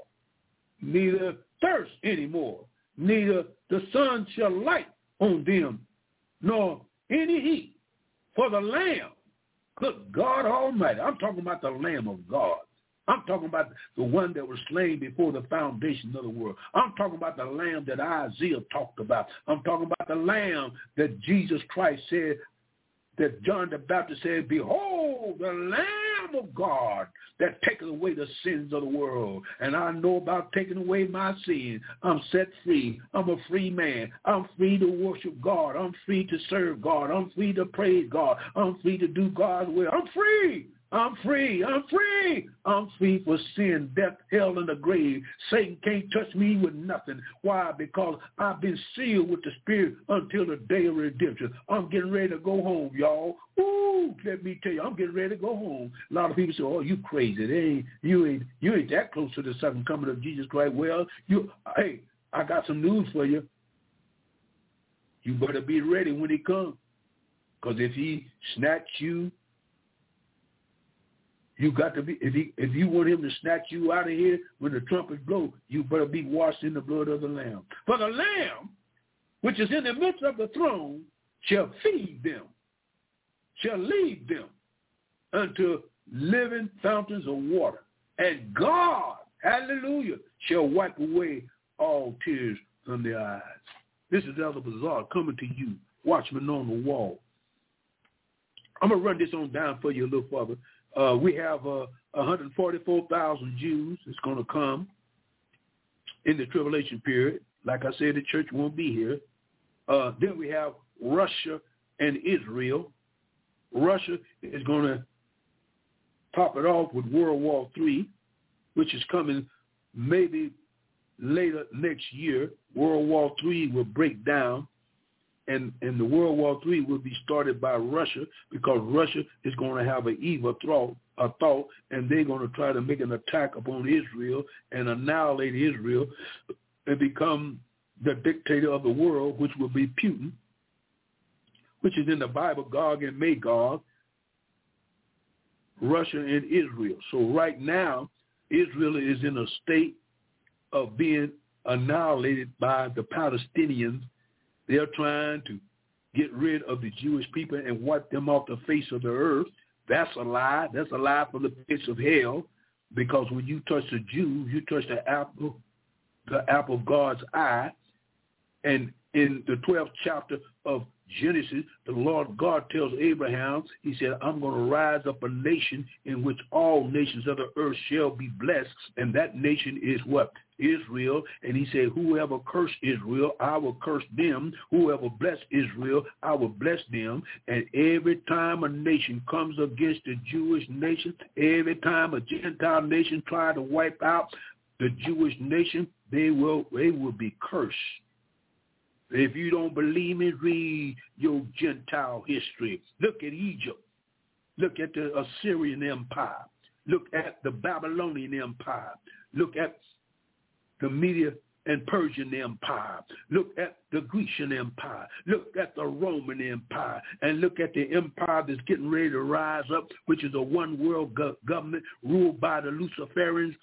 neither thirst anymore, neither the sun shall light on them, nor any heat. For the Lamb, good God Almighty, I'm talking about the Lamb of God. I'm talking about the one that was slain before the foundation of the world. I'm talking about the lamb that Isaiah talked about. I'm talking about the lamb that Jesus Christ said, that John the Baptist said, behold, the Lamb of God that taketh away the sins of the world. And I know about taking away my sins. I'm set free. I'm a free man. I'm free to worship God. I'm free to serve God. I'm free to praise God. I'm free to do God's will. I'm free. I'm free. I'm free. I'm free for sin, death, hell, and the grave. Satan can't touch me with nothing. Why? Because I've been sealed with the Spirit until the day of redemption. I'm getting ready to go home, y'all. Ooh, let me tell you, I'm getting ready to go home. A lot of people say, "Oh, you crazy? Ain't you ain't you ain't that close to the second coming of Jesus Christ." Well, you hey, I got some news for you. You better be ready when he comes. Because if he snatch you, you got to be if he if you want him to snatch you out of here when the trumpet blow, you better be washed in the blood of the Lamb. For the Lamb, which is in the midst of the throne, shall feed them, shall lead them unto living fountains of water. And God, hallelujah, shall wipe away all tears from their eyes. This is Elder Bazaar coming to you, watchman on the wall. I'm going to run this on down for you a little further. Uh, we have uh, 144,000 Jews that's going to come in the tribulation period. Like I said, the church won't be here. Uh, then we have Russia and Israel. Russia is going to top it off with World War III, which is coming maybe later next year. World War III will break down, and, and the World War III will be started by Russia because Russia is going to have an evil thought, a thought, and they're going to try to make an attack upon Israel and annihilate Israel and become the dictator of the world, which will be Putin, which is in the Bible, Gog and Magog, Russia and Israel. So right now, Israel is in a state of being annihilated by the Palestinians. They're trying to get rid of the Jewish people and wipe them off the face of the earth. That's a lie. That's a lie from the pits of hell. Because when you touch the Jew, you touch the apple, the apple of God's eye. And in the 12th chapter of Genesis, the Lord God tells Abraham, he said, I'm going to rise up a nation in which all nations of the earth shall be blessed. And that nation is what? Israel. And he said, whoever curse Israel, I will curse them. Whoever bless Israel, I will bless them. And every time a nation comes against the Jewish nation, every time a Gentile nation try to wipe out the Jewish nation, they will, they will be cursed. If you don't believe me, read your Gentile history. Look at Egypt. Look at the Assyrian Empire. Look at the Babylonian Empire. Look at the Media and Persian Empire. Look at the Grecian Empire. Look at the Roman Empire. And look at the empire that's getting ready to rise up, which is a one world go- government ruled by the Luciferians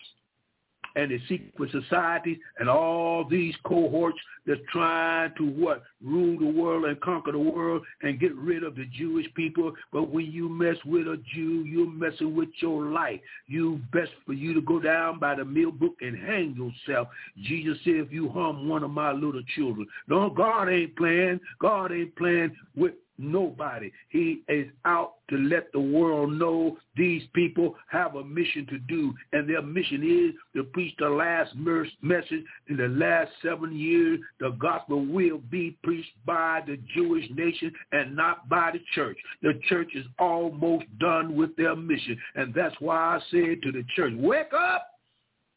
and the secret societies and all these cohorts that's trying to what? Rule the world and conquer the world and get rid of the Jewish people. But when you mess with a Jew, you're messing with your life. You best for you to go down by the mill book and hang yourself. Jesus said, if you harm one of my little children. No, God ain't playing. God ain't playing with nobody. He is out to let the world know these people have a mission to do, and their mission is to preach the last message in the last seven years. The gospel will be preached by the Jewish nation and not by the church. The church is almost done with their mission, and that's why I said to the church, wake up,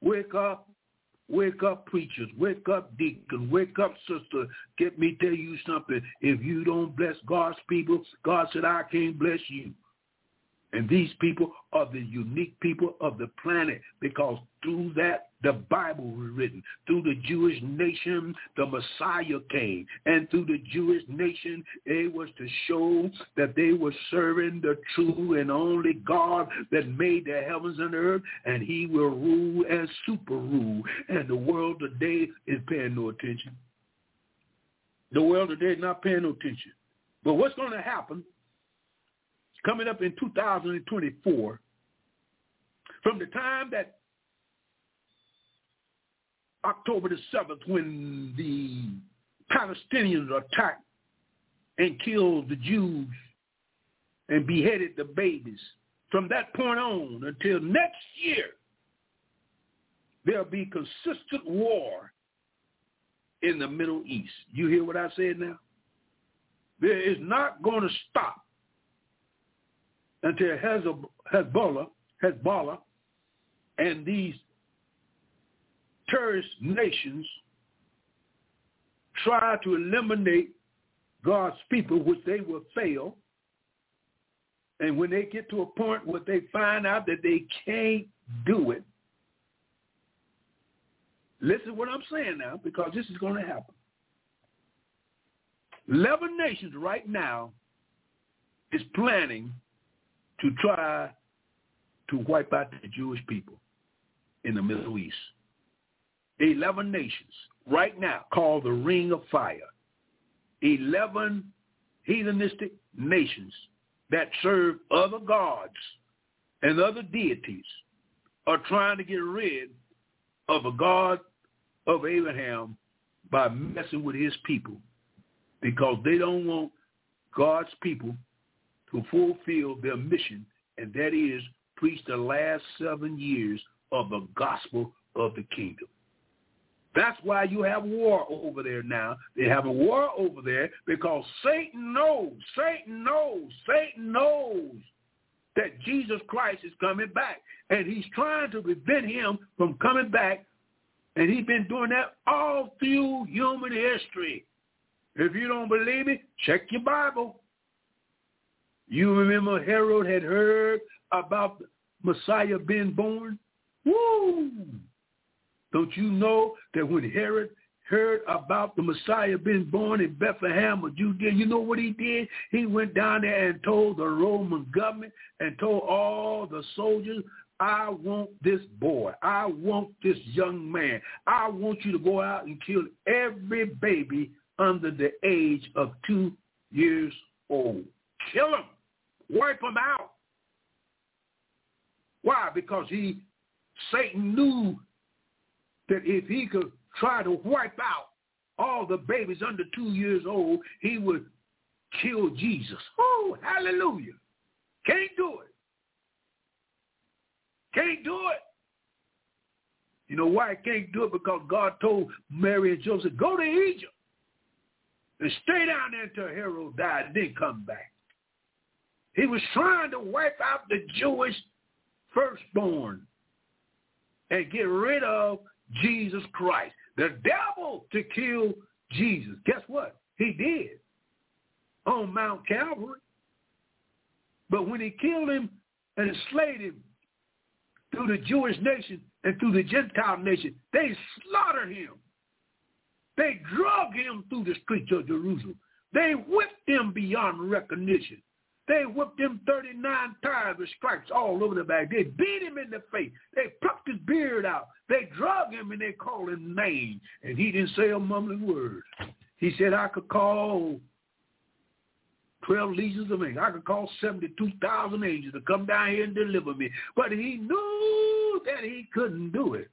wake up, Wake up, preachers. Wake up, deacon. Wake up, sister. Get me tell you something. If you don't bless God's people, God said, I can't bless you. And these people are the unique people of the planet because through that, the Bible was written. Through the Jewish nation, the Messiah came. And through the Jewish nation, it was to show that they were serving the true and only God that made the heavens and earth, and he will rule and super rule. And the world today is paying no attention. The world today is not paying no attention. But what's going to happen coming up in 2024, from the time that October the 7th, when the Palestinians attacked and killed the Jews and beheaded the babies, from that point on until next year, there'll be consistent war in the Middle East. You hear what I said now? There is not going to stop until Hezbollah, Hezbollah and these terrorist nations try to eliminate God's people, which they will fail. And when they get to a point where they find out that they can't do it, Listen to what I'm saying now, because this is going to happen. Eleven nations right now is planning to try to wipe out the Jewish people in the Middle East. Eleven nations right now called the Ring of Fire. Eleven heathenistic nations that serve other gods and other deities are trying to get rid of a God of Abraham by messing with his people because they don't want God's people to fulfill their mission, and that is preach the last seven years of the gospel of the kingdom. That's why you have war over there now. They have a war over there because Satan knows, Satan knows, Satan knows that Jesus Christ is coming back. And he's trying to prevent him from coming back. And he's been doing that all through human history. If you don't believe me, check your Bible. You remember Herod had heard about Messiah being born? Woo! Don't you know that when Herod heard about the Messiah being born in Bethlehem of Judea, you know what he did? He went down there and told the Roman government and told all the soldiers, I want this boy. I want this young man. I want you to go out and kill every baby under the age of two years old. Kill them. Wipe them out. Why? Because he, Satan knew that if he could try to wipe out all the babies under two years old, he would kill Jesus. Oh, hallelujah. Can't do it. Can't do it. You know why I can't do it? Because God told Mary and Joseph, go to Egypt and stay down there until Herod died then come back. He was trying to wipe out the Jewish firstborn and get rid of Jesus Christ. The devil to kill Jesus. Guess what? He did on Mount Calvary. But when he killed him and slayed him through the Jewish nation and through the Gentile nation, they slaughtered him. They drug him through the streets of Jerusalem. They whipped him beyond recognition. They whipped him 39 times with stripes all over the back. They beat him in the face. They plucked his beard out. They drug him and they called him names. And he didn't say a mumbling word. He said, I could call 12 legions of angels. I could call 72,000 angels to come down here and deliver me. But he knew that he couldn't do it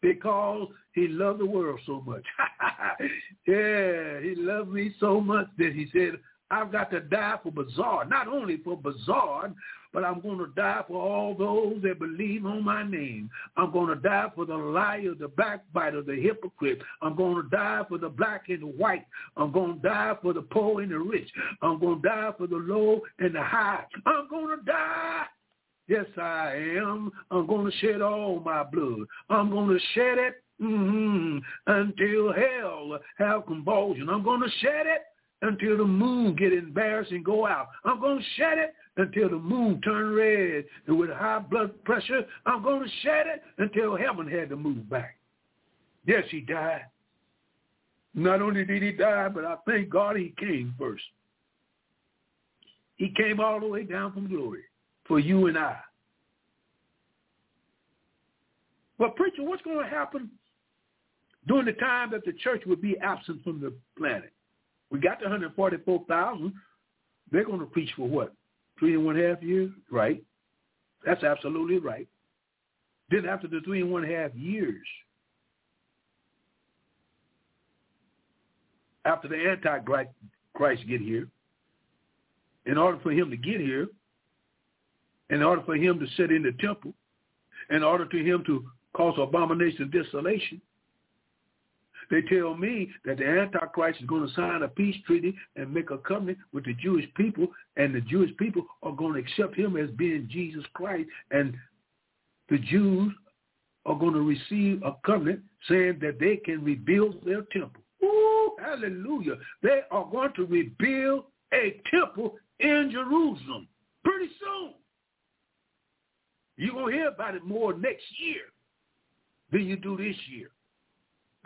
because he loved the world so much. yeah, he loved me so much that he said, I've got to die for Bazaar, not only for Bazaar, but I'm going to die for all those that believe on my name. I'm going to die for the liar, the backbiter, the hypocrite. I'm going to die for the black and the white. I'm going to die for the poor and the rich. I'm going to die for the low and the high. I'm going to die. Yes, I am. I'm going to shed all my blood. I'm going to shed it mm-hmm, until hell have convulsion. I'm going to shed it until the moon get embarrassed and go out. I'm going to shed it until the moon turn red. And with high blood pressure, I'm going to shed it until heaven had to move back. Yes, he died. Not only did he die, but I thank God he came first. He came all the way down from glory for you and I. But preacher, what's going to happen during the time that the church will be absent from the planet? We got the 144,000. They're going to preach for what? Three and one half years? Right. That's absolutely right. Then after the three and one half years, after the Antichrist get here, in order for him to get here, in order for him to sit in the temple, in order for him to cause abomination of desolation, they tell me that the Antichrist is going to sign a peace treaty and make a covenant with the Jewish people, and the Jewish people are going to accept him as being Jesus Christ, and the Jews are going to receive a covenant saying that they can rebuild their temple. Ooh, hallelujah. They are going to rebuild a temple in Jerusalem pretty soon. You're going to hear about it more next year than you do this year.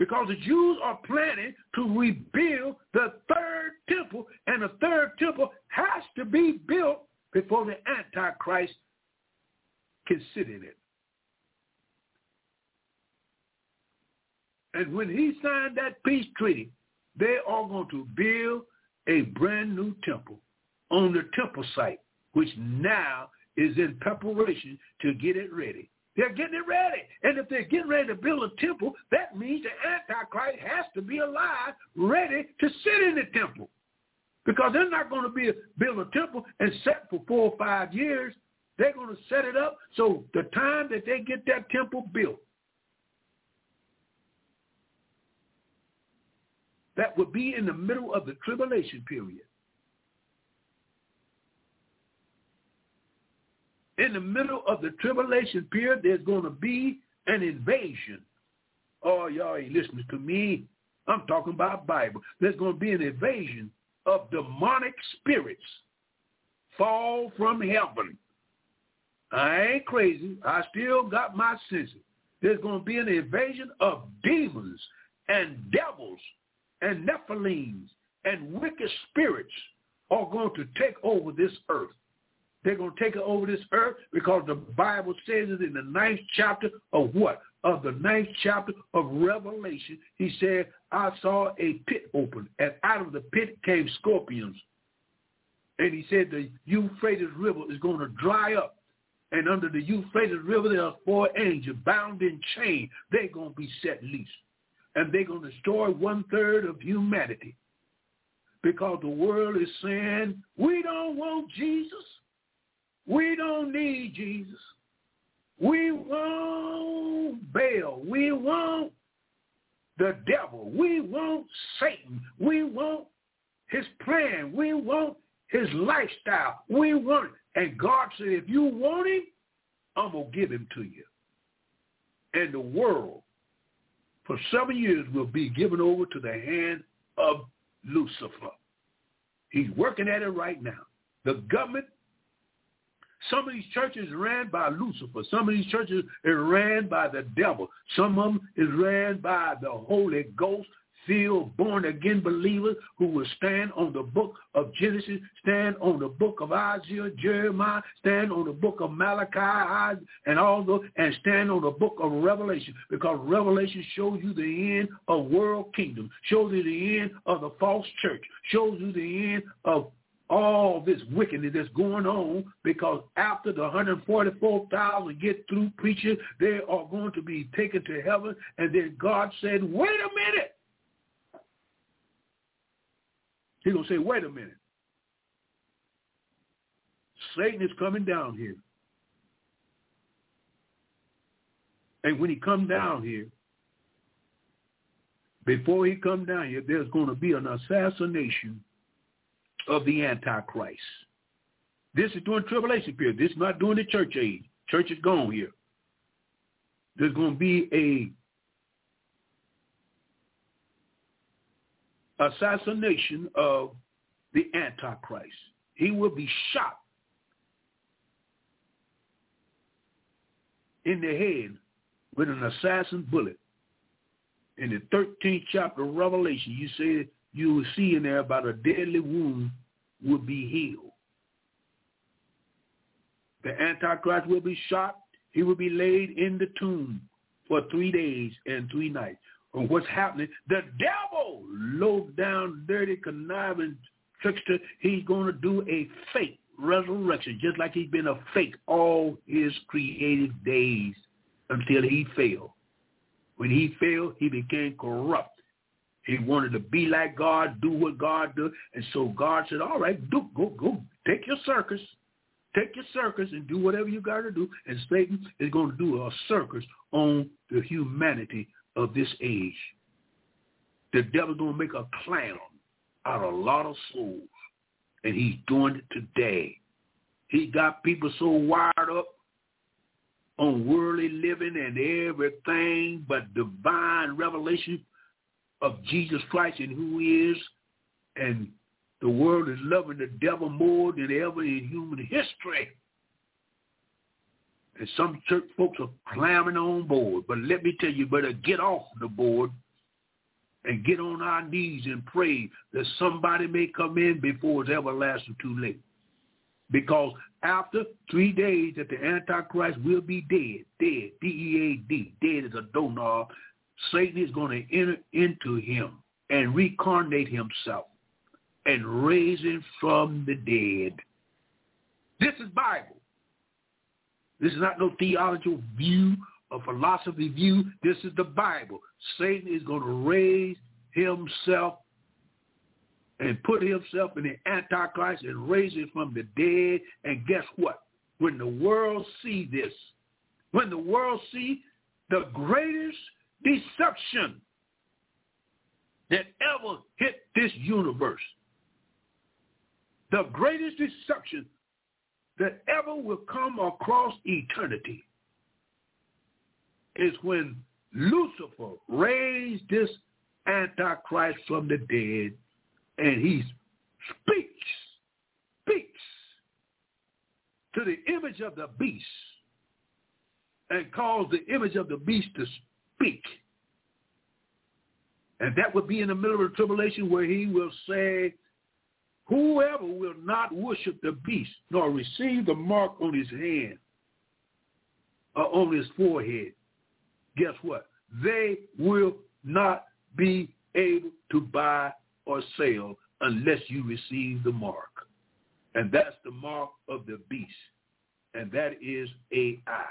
Because the Jews are planning to rebuild the third temple, and the third temple has to be built before the Antichrist can sit in it. And when he signed that peace treaty, they are going to build a brand new temple on the temple site, which now is in preparation to get it ready. They're getting it ready. And if they're getting ready to build a temple, that means the Antichrist has to be alive, ready to sit in the temple. Because they're not going to be build a temple and set for four or five years. They're going to set it up so the time that they get that temple built, that would be in the middle of the tribulation period. In the middle of the tribulation period, there's going to be an invasion. Oh, y'all ain't listening to me. I'm talking about Bible. There's going to be an invasion of demonic spirits fall from heaven. I ain't crazy. I still got my senses. There's going to be an invasion of demons and devils and Nephilims and wicked spirits are going to take over this earth. They're going to take over this earth because the Bible says it in the ninth chapter of what? Of the ninth chapter of Revelation. He said, I saw a pit open, and out of the pit came scorpions. And he said the Euphrates River is going to dry up. And under the Euphrates River, there are four angels bound in chain. They're going to be set loose and they're going to destroy one third of humanity because the world is saying, we don't want Jesus. We don't need Jesus. We want Baal. We want the devil. We want Satan. We want his plan. We want his lifestyle. We want it. And God said, if you want him, I'm going to give him to you. And the world for seven years will be given over to the hand of Lucifer. He's working at it right now. The government, some of these churches ran by Lucifer. Some of these churches are ran by the devil. Some of them is ran by the Holy Ghost filled, born again believers who will stand on the book of Genesis, stand on the book of Isaiah, Jeremiah, stand on the book of Malachi, and all those, and stand on the book of Revelation, because Revelation shows you the end of world kingdom, shows you the end of the false church, shows you the end of all this wickedness that's going on because after the 144,000 get through preaching, they are going to be taken to heaven. And then God said, wait a minute. He's going to say, wait a minute. Satan is coming down here. And when he come down here, before he come down here, there's going to be an assassination of the Antichrist. This is during tribulation period. This is not during the church age. Church is gone here. There's going to be a assassination of the Antichrist. He will be shot in the head with an assassin bullet. In the 13th chapter of Revelation, you say you will see in there about a deadly wound will be healed. The Antichrist will be shot. He will be laid in the tomb for three days and three nights And what's happening. The devil, low down, dirty, conniving trickster, he's going to do a fake resurrection, just like he's been a fake all his creative days until he failed. When he failed, he became corrupt. He wanted to be like God, do what God does. And so God said, all right, do, go, go, take your circus. Take your circus and do whatever you got to do. And Satan is going to do a circus on the humanity of this age. The devil's going to make a clown out of a lot of souls. And he's doing it today. He got people so wired up on worldly living and everything but divine revelation of Jesus Christ and who he is. And the world is loving the devil more than ever in human history. And some church folks are climbing on board. But let me tell you, better get off the board and get on our knees and pray that somebody may come in before it's everlasting too late. Because after three days that the Antichrist will be dead, dead, D-E-A-D, dead as a doorknob, Satan is going to enter into him and reincarnate himself and raise him from the dead. This is Bible. This is not no theological view or philosophy view. This is the Bible. Satan is going to raise himself and put himself in the Antichrist and raise him from the dead. And guess what? When the world see this, when the world see the greatest deception that ever hit this universe, the greatest deception that ever will come across eternity is when Lucifer raised this Antichrist from the dead and he speaks, speaks to the image of the beast and calls the image of the beast to speak. And that would be in the middle of the tribulation where he will say, whoever will not worship the beast nor receive the mark on his hand or on his forehead, guess what? They will not be able to buy or sell unless you receive the mark. And that's the mark of the beast. And that is AI.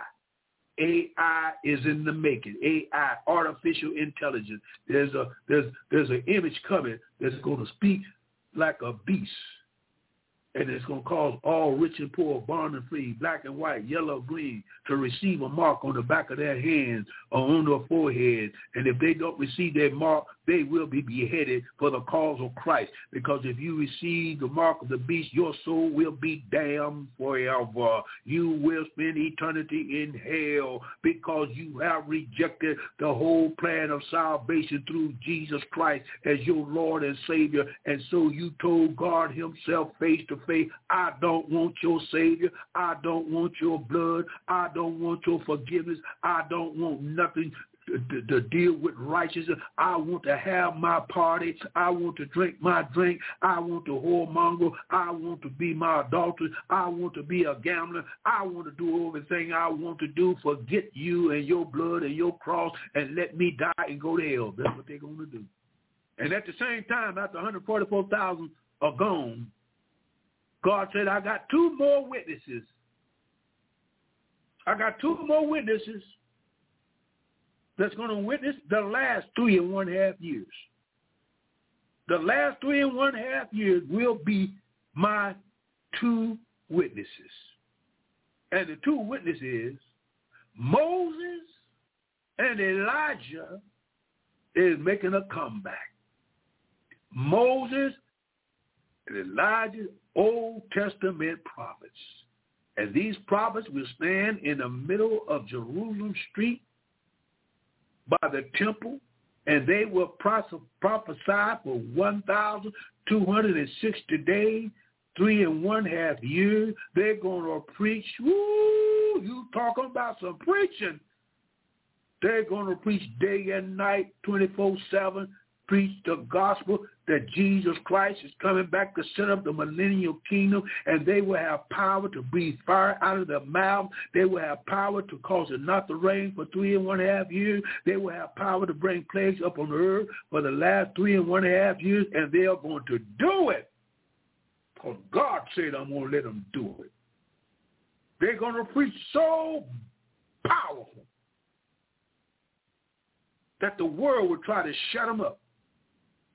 AI is in the making. AI, artificial intelligence. There's a there's there's an image coming that's going to speak like a beast and it's going to cause all rich and poor, born and free, black and white, yellow, green, to receive a mark on the back of their hands or on their forehead. And if they don't receive that mark, they will be beheaded for the cause of Christ. Because if you receive the mark of the beast, your soul will be damned forever. You will spend eternity in hell because you have rejected the whole plan of salvation through Jesus Christ as your Lord and Savior. And so you told God himself face to face, I don't want your Savior. I don't want your blood. I don't want your forgiveness. I don't want nothing to, to, deal with righteousness. I want to have my party. I want to drink my drink. I want to whoremonger. I want to be my adulterer. I want to be a gambler. I want to do everything I want to do. Forget you and your blood and your cross and let me die and go to hell. That's what they're going to do. And at the same time, after 144,000 are gone, God said, I got two more witnesses. I got two more witnesses that's going to witness the last three and one half years. The last three and one half years will be my two witnesses. And the two witnesses, Moses and Elijah, is making a comeback. Moses and Elijah Old Testament prophets. And these prophets will stand in the middle of Jerusalem street by the temple, and they will prophesy for 1,260 days, three and one half years. They're going to preach. Woo! You talking about some preaching. They're going to preach day and night, 24-7, preach the gospel that Jesus Christ is coming back to set up the millennial kingdom and they will have power to breathe fire out of their mouth. They will have power to cause it not to rain for three and one half years. They will have power to bring plagues up on earth for the last three and one half years and they are going to do it. Because God said I'm going to let them do it. They're going to preach so powerful that the world will try to shut them up.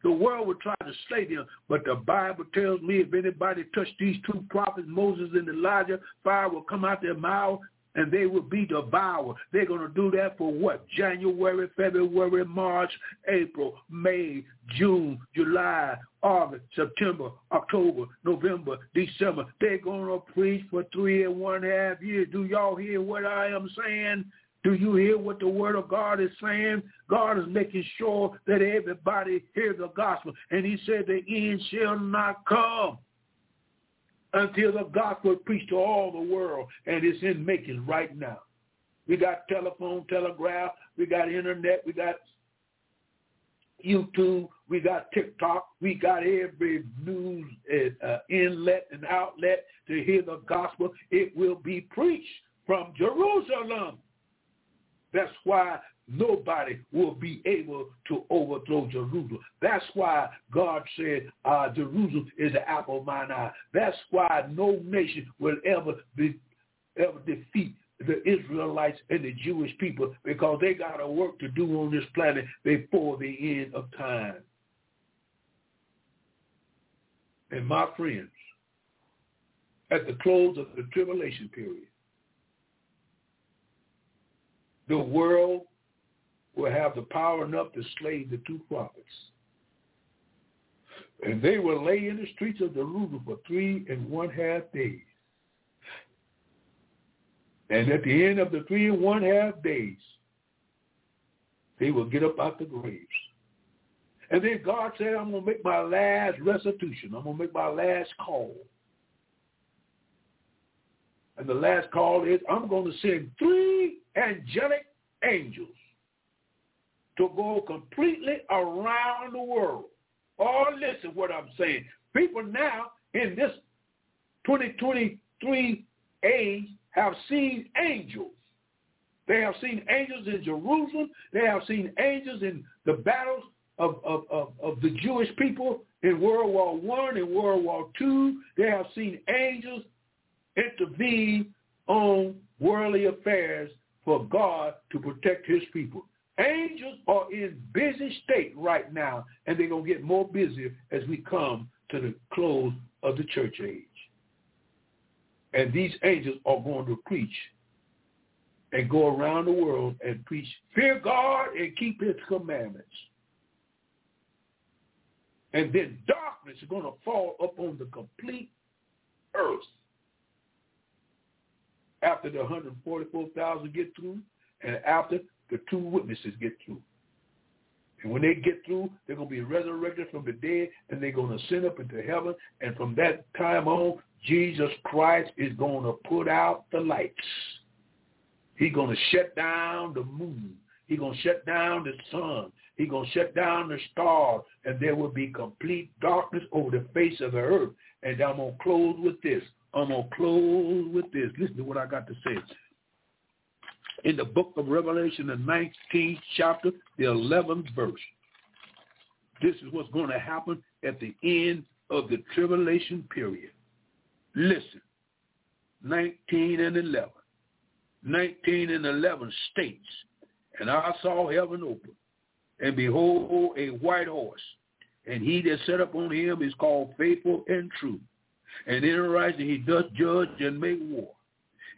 The world would try to slay them, but the Bible tells me if anybody touch these two prophets, Moses and Elijah, fire will come out their mouth and they will be devoured. They're going to do that for what? January, February, March, April, May, June, July, August, September, October, November, December. They're going to preach for three and one half years. Do y'all hear what I am saying? Do you hear what the word of God is saying? God is making sure that everybody hears the gospel. And he said the end shall not come until the gospel is preached to all the world. And it's in making right now. We got telephone, telegraph, we got internet, we got YouTube, we got TikTok, we got every news uh, inlet and outlet to hear the gospel. It will be preached from Jerusalem. That's why nobody will be able to overthrow Jerusalem. That's why God said uh, Jerusalem is the apple of mine eye. That's why no nation will ever be ever defeat the Israelites and the Jewish people because they got a work to do on this planet before the end of time. And my friends, at the close of the tribulation period, the world will have the power enough to slay the two prophets. And they will lay in the streets of Jerusalem for three and one half days. And at the end of the three and one half days, they will get up out the graves. And then God said, I'm going to make my last restitution. I'm going to make my last call. And the last call is, I'm going to send three angelic angels to go completely around the world. Oh, listen what I'm saying. People now in this 2023 age have seen angels. They have seen angels in Jerusalem. They have seen angels in the battles of, of, of, of the Jewish people in World War One and World War Two. They have seen angels intervene on worldly affairs for God to protect his people. Angels are in busy state right now, and they're going to get more busy as we come to the close of the church age. And these angels are going to preach and go around the world and preach, fear God and keep his commandments. And then darkness is going to fall upon the complete earth after the 144,000 get through and after the two witnesses get through. And when they get through, they're going to be resurrected from the dead and they're going to ascend up into heaven. And from that time on, Jesus Christ is going to put out the lights. He's going to shut down the moon. He's going to shut down the sun. He's going to shut down the stars. And there will be complete darkness over the face of the earth. And I'm going to close with this. I'm going to close with this. Listen to what I got to say. In the book of Revelation, the 19th chapter, the 11th verse. This is what's going to happen at the end of the tribulation period. Listen, 19 and 11. 19 and 11 states, And I saw heaven open, and behold, a white horse, and he that sat upon him is called faithful and true. And in rising he doth judge and make war.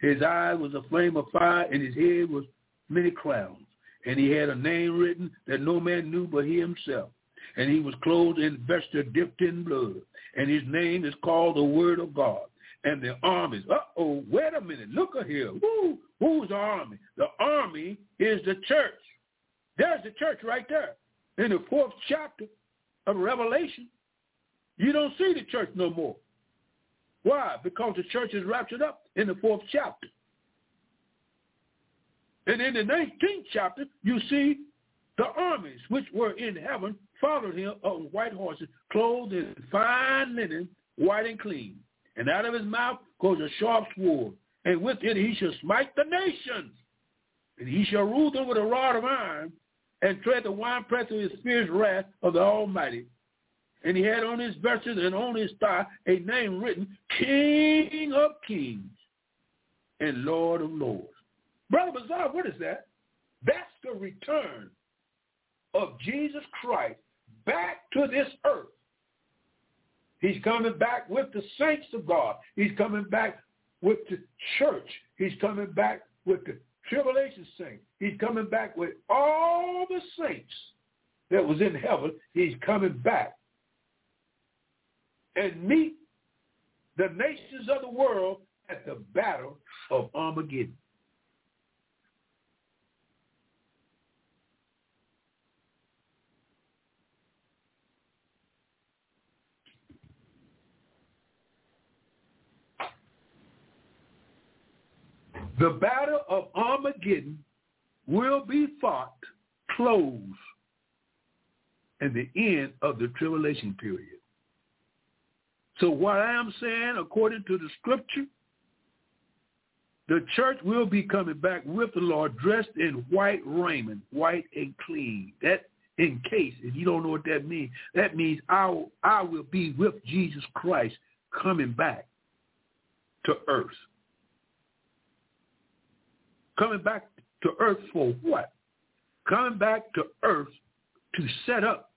His eye was a flame of fire, and his head was many crowns. And he had a name written that no man knew but he himself. And he was clothed in vesture dipped in blood and his name is called the Word of God. And the armies, uh-oh, wait a minute, look here. Who, who's the army? The army is the church. There's the church right there in the fourth chapter of Revelation. You don't see the church no more. Why? Because the church is raptured up in the fourth chapter. And in the 19th chapter, you see the armies which were in heaven followed him on white horses, clothed in fine linen, white and clean. And out of his mouth goes a sharp sword, and with it he shall smite the nations. And he shall rule them with a rod of iron, and tread the winepress of his fierce wrath of the Almighty. And he had on his vesture and on his thigh a name written, King of Kings and Lord of Lords. Brother Bazaar, what is that? That's the return of Jesus Christ back to this earth. He's coming back with the saints of God. He's coming back with the church. He's coming back with the tribulation saints. He's coming back with all the saints that was in heaven. He's coming back and meet the nations of the world at the battle of Armageddon. The battle of Armageddon will be fought close and the end of the tribulation period. So what I am saying, according to the scripture, the church will be coming back with the Lord dressed in white raiment, white and clean. That in case, if you don't know what that means, that means I, I will be with Jesus Christ coming back to earth. Coming back to earth for what? Coming back to earth to set up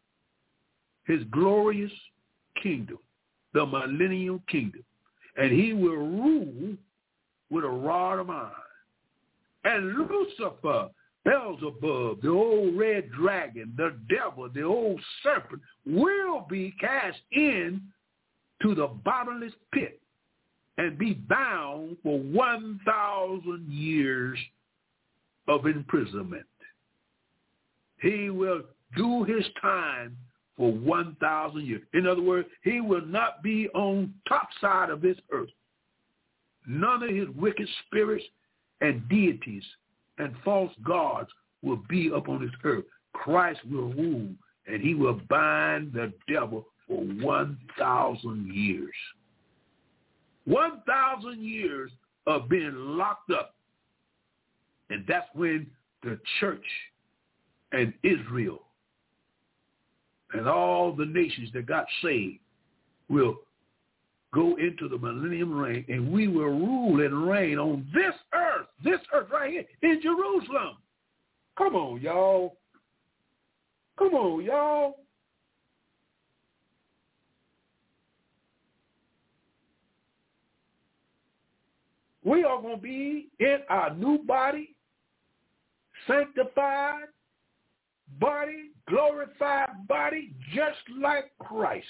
his glorious kingdom, the millennial kingdom. And he will rule with a rod of iron. And Lucifer, Beelzebub, the old red dragon, the devil, the old serpent, will be cast in to the bottomless pit and be bound for 1,000 years of imprisonment. He will do his time for 1,000 years. In other words, he will not be on top side of this earth. None of his wicked spirits and deities and false gods will be upon this earth. Christ will rule, and he will bind the devil for 1,000 years. 1,000 years of being locked up. And that's when the church and Israel and all the nations that got saved will go into the millennium reign and we will rule and reign on this earth, this earth right here in Jerusalem. Come on, y'all. Come on, y'all. We are going to be in our new body, sanctified body, glorified body, just like Christ.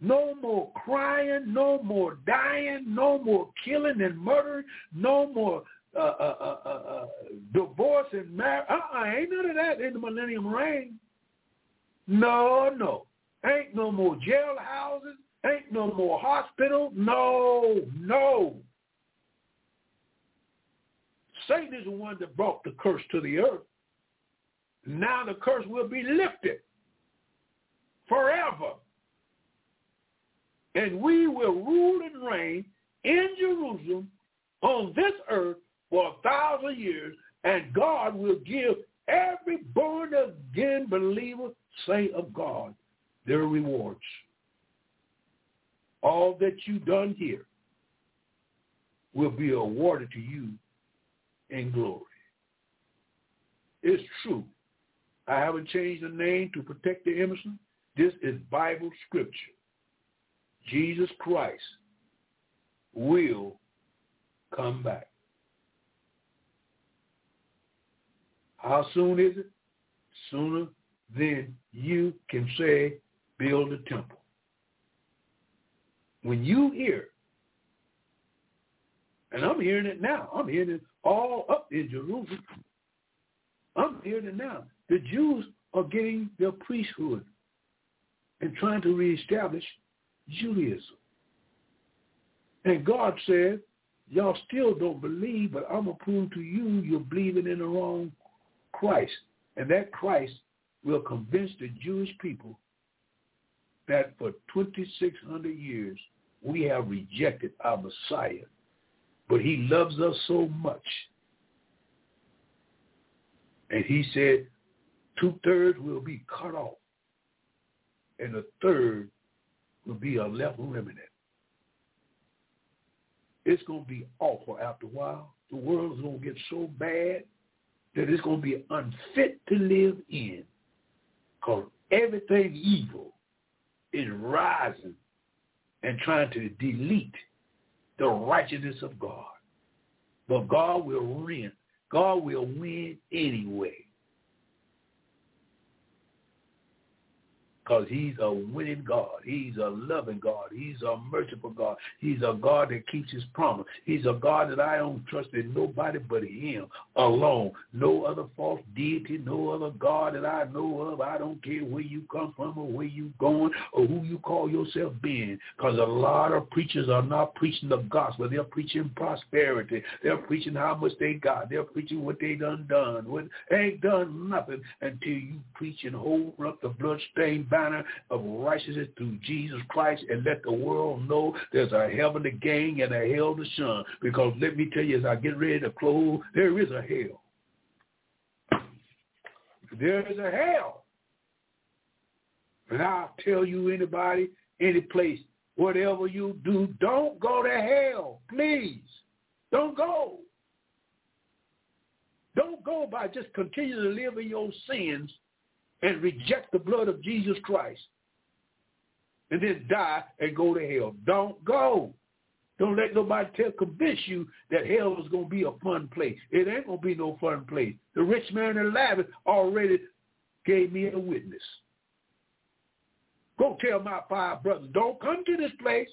No more crying, no more dying, no more killing and murdering, no more uh, uh, uh, uh, uh divorce and marriage. Uh-uh, ain't none of that in the millennium reign. No, no. Ain't no more jailhouses. Ain't no more hospital. No, no. Satan is the one that brought the curse to the earth. Now the curse will be lifted forever. And we will rule and reign in Jerusalem on this earth for a thousand years, and God will give every born again believer, say of God, their rewards. All that you've done here will be awarded to you in glory. It's true. I haven't changed the name to protect the innocent. This is Bible scripture. Jesus Christ will come back. How soon is it? Sooner than you can say, build a temple. When you hear, and I'm hearing it now, I'm hearing it all up in Jerusalem. I'm hearing it now. The Jews are getting their priesthood and trying to reestablish Judaism. And God said, y'all still don't believe, but I'm going to prove to you you're believing in the wrong Christ. And that Christ will convince the Jewish people that for 2,600 years we have rejected our Messiah. But he loves us so much. And he said two-thirds will be cut off. And a third will be a left remnant. It's going to be awful after a while. The world is going to get so bad that it's going to be unfit to live in because everything evil is rising and trying to delete the righteousness of God. But God will win. God will win anyway. Because he's a winning God. He's a loving God. He's a merciful God. He's a God that keeps his promise. He's a God that I don't trust in nobody but him alone. No other false deity, no other God that I know of. I don't care where you come from or where you going or who you call yourself being because a lot of preachers are not preaching the gospel. They're preaching prosperity. They're preaching how much they got. They're preaching what they done done. What ain't done nothing until you preach and hold up the bloodstained banner of righteousness through Jesus Christ and let the world know there's a heaven to gain and a hell to shun. Because let me tell you, as I get ready to close, there is a hell. There is a hell. And I'll tell you anybody, any place, whatever you do, don't go to hell. Please. Don't go. Don't go by just continuing to live in your sins and reject the blood of Jesus Christ and then die and go to hell. Don't go. Don't let nobody tell convince you that hell is going to be a fun place. It ain't going to be no fun place. The rich man in Lazarus already gave me a witness. Go tell my five brothers, don't come to this place.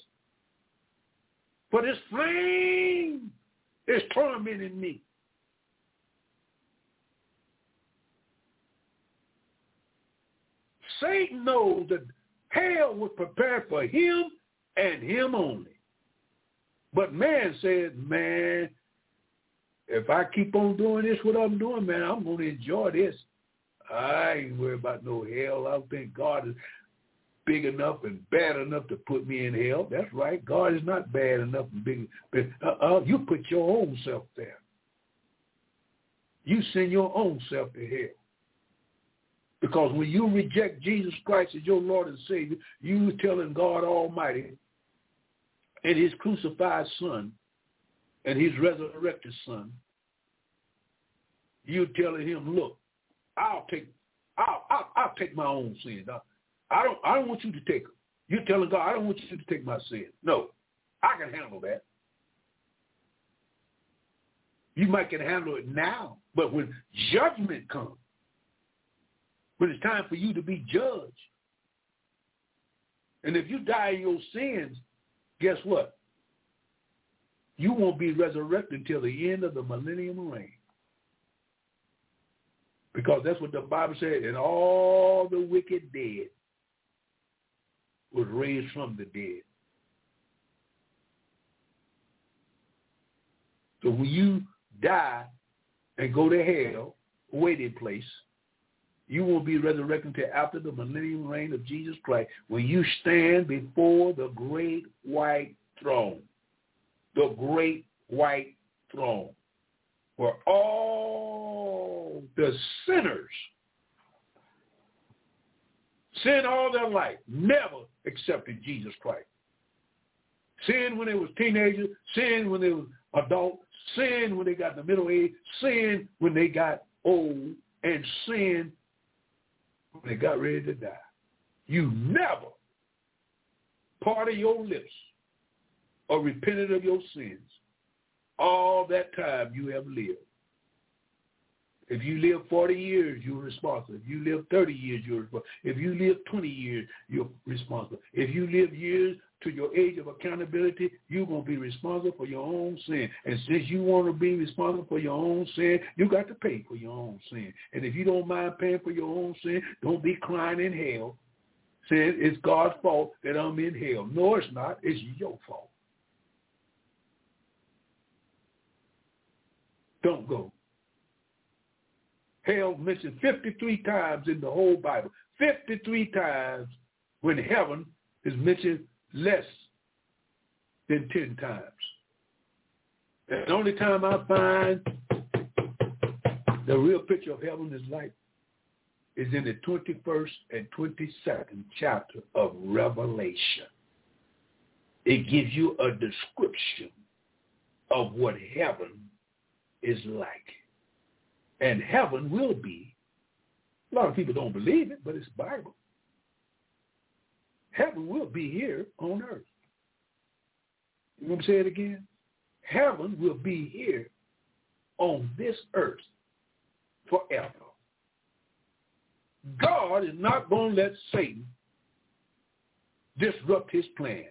For this flame is tormenting me. Satan knows that hell was prepared for him and him only. But man said, man, if I keep on doing this, what I'm doing, man, I'm going to enjoy this. I ain't worried about no hell. I think God is big enough and bad enough to put me in hell. That's right. God is not bad enough and big. But uh-uh, you put your own self there. You send your own self to hell. Because when you reject Jesus Christ as your Lord and Savior, you telling God Almighty and his crucified son and his resurrected son, you telling him, look, I'll take I'll, I'll, I'll take my own sins. I, I don't I don't want you to take them. You're telling God, I don't want you to take my sin. No, I can handle that. You might can handle it now, but when judgment comes, when it's time for you to be judged. And if you die in your sins, guess what? You won't be resurrected until the end of the millennium reign. Because that's what the Bible said, and all the wicked dead was raised from the dead. So when you die and go to hell, waiting place, you will be resurrected until after the millennium reign of Jesus Christ when you stand before the great white throne. The great white throne. Where all the sinners sin all their life, never accepted Jesus Christ. Sin when they was teenagers, sin when they was adult, sin when they got the middle age, sin when they got old, and sin when they got ready to die. You never parted your lips or repented of your sins all that time you have lived. If you live 40 years, you're responsible. If you live 30 years, you're responsible. If you live 20 years, you're responsible. If you live years to your age of accountability, you're going to be responsible for your own sin. And since you want to be responsible for your own sin, you got to pay for your own sin. And if you don't mind paying for your own sin, don't be crying in hell saying it's God's fault that I'm in hell. No, it's not. It's your fault. Don't go. Hell mentioned 53 times in the whole Bible. 53 times when heaven is mentioned less than 10 times. The only time I find the real picture of heaven is like is in the 21st and 22nd chapter of Revelation. It gives you a description of what heaven is like. And heaven will be. A lot of people don't believe it, but it's Bible heaven will be here on earth. You want me to say it again? Heaven will be here on this earth forever. God is not going to let Satan disrupt his plan.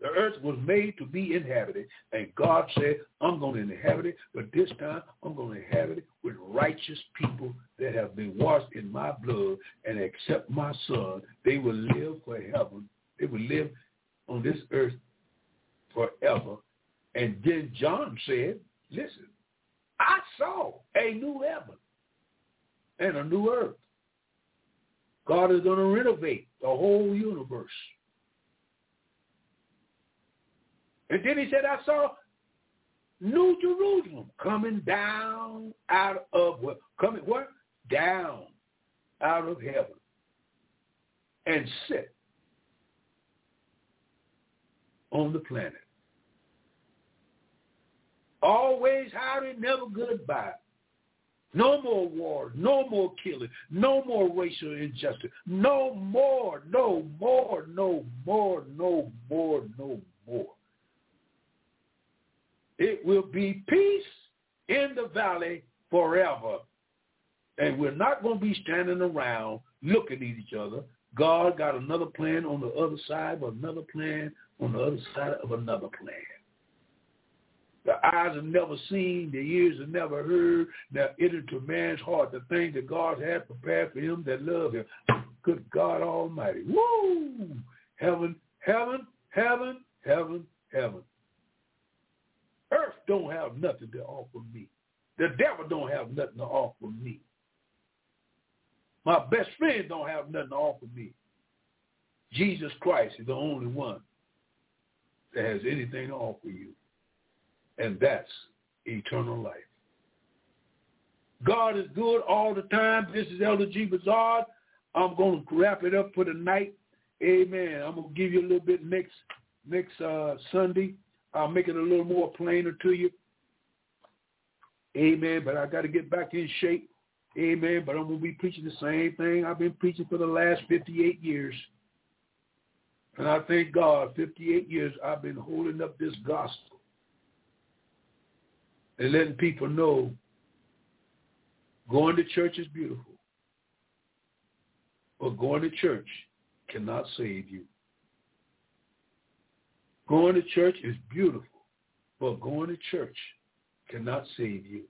The earth was made to be inhabited, and God said, I'm going to inhabit it, but this time I'm going to inhabit it with righteous people that have been washed in my blood and accept my son. They will live for heaven. They will live on this earth forever. And then John said, listen, I saw a new heaven and a new earth. God is going to renovate the whole universe. And then he said, I saw New Jerusalem coming down out of what? Coming what? Down out of heaven and sit on the planet. Always howdy, never goodbye. No more war, no more killing, no more racial injustice, no more, no more, no more, no more, no more. It will be peace in the valley forever. And we're not going to be standing around looking at each other. God got another plan on the other side of another plan on the other side of another plan. The eyes have never seen, the ears have never heard, that entered to man's heart the thing that God has prepared for him that love him. Good God Almighty. Woo! Heaven, heaven, heaven, heaven, heaven. Don't have nothing to offer me. The devil don't have nothing to offer me. My best friend don't have nothing to offer me. Jesus Christ is the only one that has anything to offer you. And that's eternal life. God is good all the time. This is Elder G. Bazard. I'm going to wrap it up for the night. Amen. I'm going to give you a little bit next next uh, Sunday. I'll make it a little more plainer to you. Amen. But I got to get back in shape. Amen. But I'm going to be preaching the same thing I've been preaching for the last 58 years. And I thank God, 58 years I've been holding up this gospel and letting people know going to church is beautiful. But going to church cannot save you. Going to church is beautiful, but going to church cannot save you.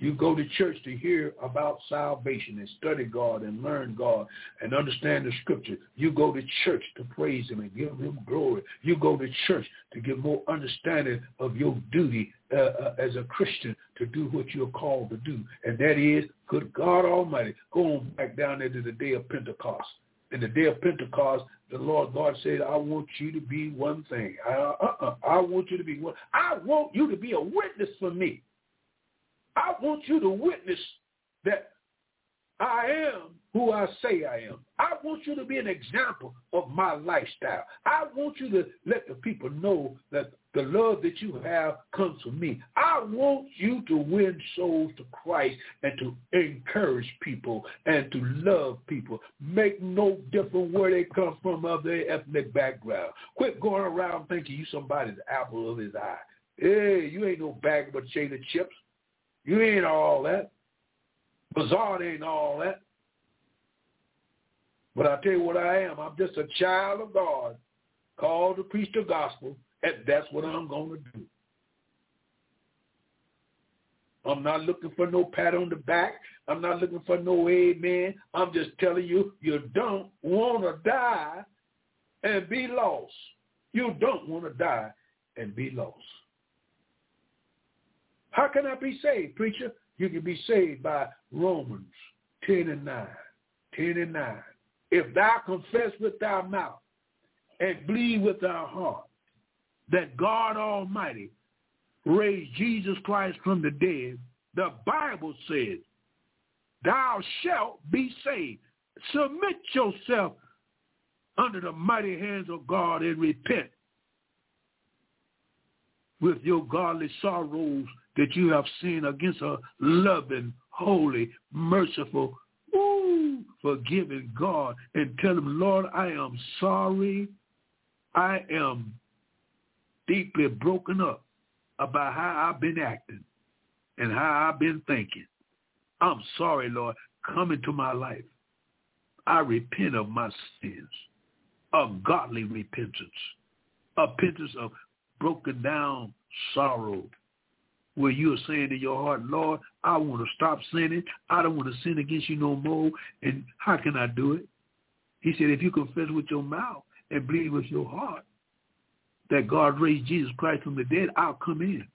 You go to church to hear about salvation and study God and learn God and understand the scripture. You go to church to praise him and give him glory. You go to church to get more understanding of your duty uh, uh, as a Christian to do what you're called to do. And that is, good God Almighty, going back down there to the day of Pentecost. In the day of Pentecost, the Lord God said, I want you to be one thing. I, uh-uh, I want you to be one. I want you to be a witness for me. I want you to witness that I am who I say I am. I want you to be an example of my lifestyle. I want you to let the people know that the love that you have comes from me. I want you to win souls to Christ and to encourage people and to love people. Make no difference where they come from of their ethnic background. Quit going around thinking you somebody's apple of his eye. Hey, you ain't no bag of potato chips. You ain't all that. Bazard ain't all that. But I tell you what I am. I'm just a child of God called to preach the gospel, and that's what I'm going to do. I'm not looking for no pat on the back. I'm not looking for no amen. I'm just telling you, you don't want to die and be lost. You don't want to die and be lost. How can I be saved, preacher? You can be saved by Romans 10 and 9. 10 and 9. If thou confess with thy mouth and believe with thy heart that God Almighty raised Jesus Christ from the dead, the Bible says, thou shalt be saved. Submit yourself under the mighty hands of God and repent with your godly sorrows that you have sinned against a loving, holy, merciful, ooh, forgiving God and tell him, Lord, I am sorry. I am deeply broken up about how I've been acting and how I've been thinking. I'm sorry, Lord. Come into my life. I repent of my sins. a godly repentance, a repentance of broken down sorrow, where you are saying in your heart, Lord, I want to stop sinning. I don't want to sin against you no more. And how can I do it? He said, if you confess with your mouth and believe with your heart that God raised Jesus Christ from the dead, I'll come in.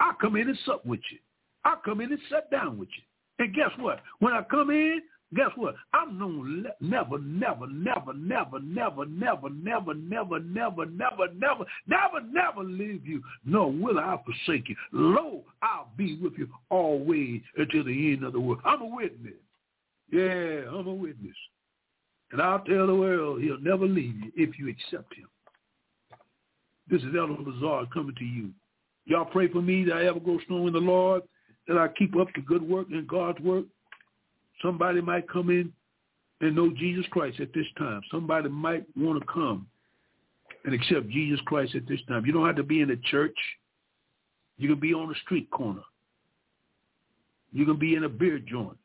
I'll come in and sup with you. I'll come in and sit down with you. And guess what? When I come in, guess what? I'm to never, never, never, never, never, never, never, never, never, never, never, never, never leave you, nor will I forsake you. Lo, I'll be with you always until the end of the world. I'm a witness. Yeah, I'm a witness. And I'll tell the world he'll never leave you if you accept him. This is Elder Lazard coming to you. Y'all pray for me that I ever grow strong in the Lord, that I keep up the good work and God's work. Somebody might come in and know Jesus Christ at this time. Somebody might want to come and accept Jesus Christ at this time. You don't have to be in a church. You can be on a street corner. You can be in a beer joint.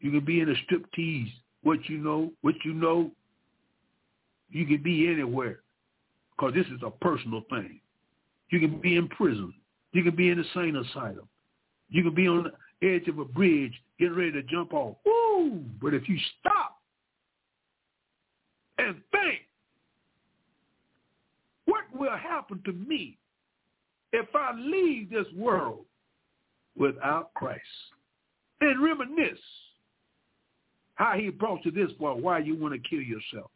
You can be in a strip tease. What you know, what you know, you can be anywhere because this is a personal thing. You can be in prison. You can be in a sane asylum. You can be on the edge of a bridge getting ready to jump off. Woo! But if you stop and think, what will happen to me if I leave this world without Christ? And reminisce how he brought you this far, why you want to kill yourself.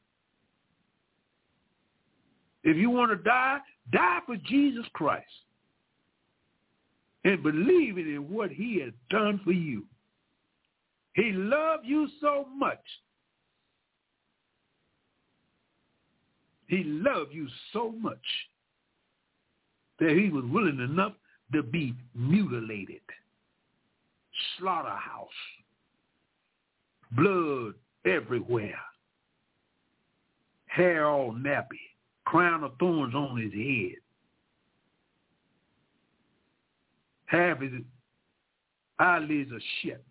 If you want to die, die for Jesus Christ and believing in what he has done for you. He loved you so much. He loved you so much that he was willing enough to be mutilated, slaughterhouse, blood everywhere, hair all nappy, crown of thorns on his head. Half his eyelids are shut.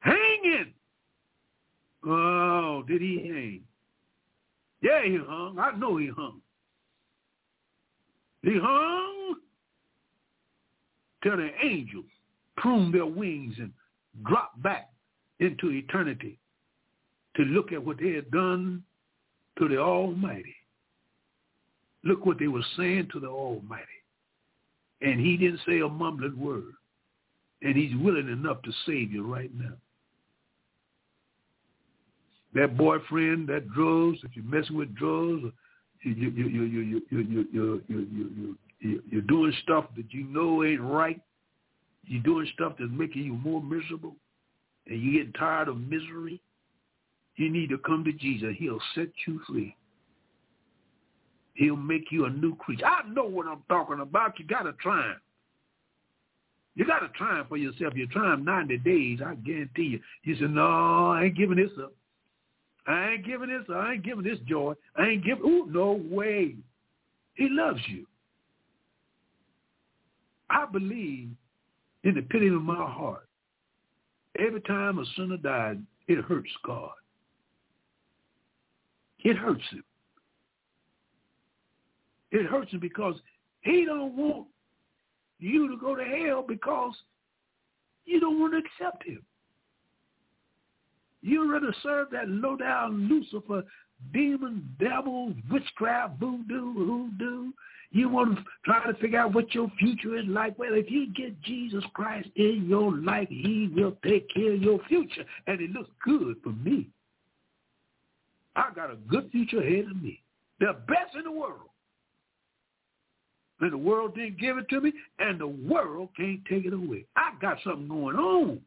Hanging. Oh, did he hang? Yeah, he hung. I know he hung. He hung till the angels pruned their wings and dropped back into eternity to look at what they had done to the Almighty. Look what they were saying to the Almighty. And he didn't say a mumbling word. And he's willing enough to save you right now. That boyfriend, that drugs, if you're messing with drugs, you, you, you, you, you, you, you, you, you, you, you, you're doing stuff that you know ain't right. You're doing stuff that's making you more miserable. And you're getting tired of misery. You need to come to Jesus. He'll set you free. He'll make you a new creature. I know what I'm talking about. You got to try him. You got to try him for yourself. You try him 90 days, I guarantee you. You say, no, I ain't giving this up. I ain't giving this. I ain't giving this joy. I ain't giving. Ooh, no way. He loves you. I believe in the pity of my heart. Every time a sinner dies, it hurts God. It hurts him. It hurts him because he don't want you to go to hell because you don't want to accept him. You'd rather serve that low-down Lucifer, demon, devil, witchcraft, voodoo, hoodoo. You want to try to figure out what your future is like. Well, if you get Jesus Christ in your life, he will take care of your future. And it looks good for me. I got a good future ahead of me. The best in the world. The world didn't give it to me, and the world can't take it away. I got something going on.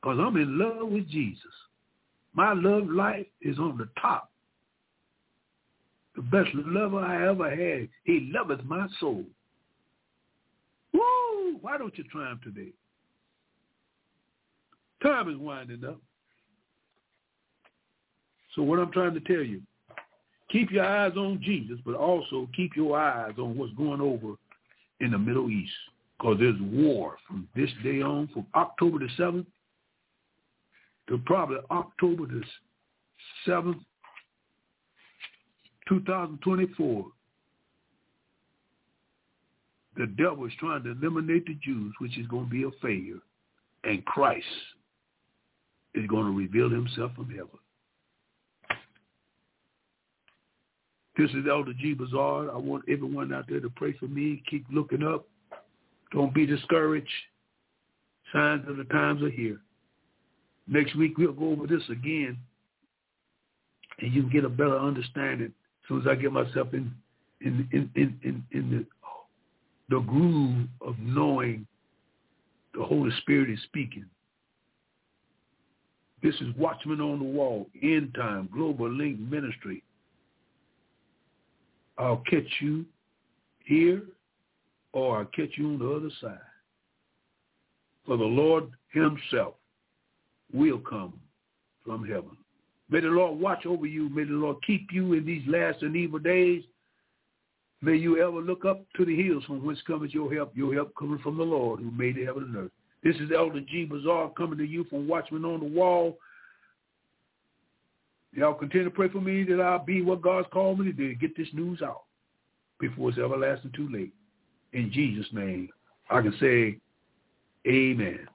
Because I'm in love with Jesus. My love life is on the top. The best lover I ever had. He loveth my soul. Woo! Why don't you try him today? Time is winding up. So what I'm trying to tell you, keep your eyes on Jesus, but also keep your eyes on what's going over in the Middle East. Because there's war from this day on, from October the 7th to probably October the 7th, 2024, the devil is trying to eliminate the Jews, which is going to be a failure. And Christ is going to reveal himself from heaven. This is Elder G. Bazaar. I want everyone out there to pray for me. Keep looking up. Don't be discouraged. Signs of the times are here. Next week we'll go over this again, and you can get a better understanding as soon as I get myself in in in in in, in the the groove of knowing the Holy Spirit is speaking. This is Watchman on the Wall, End Time, Global Link Ministry. I'll catch you here or I'll catch you on the other side. For the Lord himself will come from heaven. May the Lord watch over you. May the Lord keep you in these last and evil days. May you ever look up to the hills from whence cometh your help, your help coming from the Lord who made the heaven and earth. This is Elder G. Bazaar coming to you from Watchman on the Wall. Y'all continue to pray for me that I'll be what God's called me to do, get this news out before it's everlasting too late. In Jesus' name, I can say amen.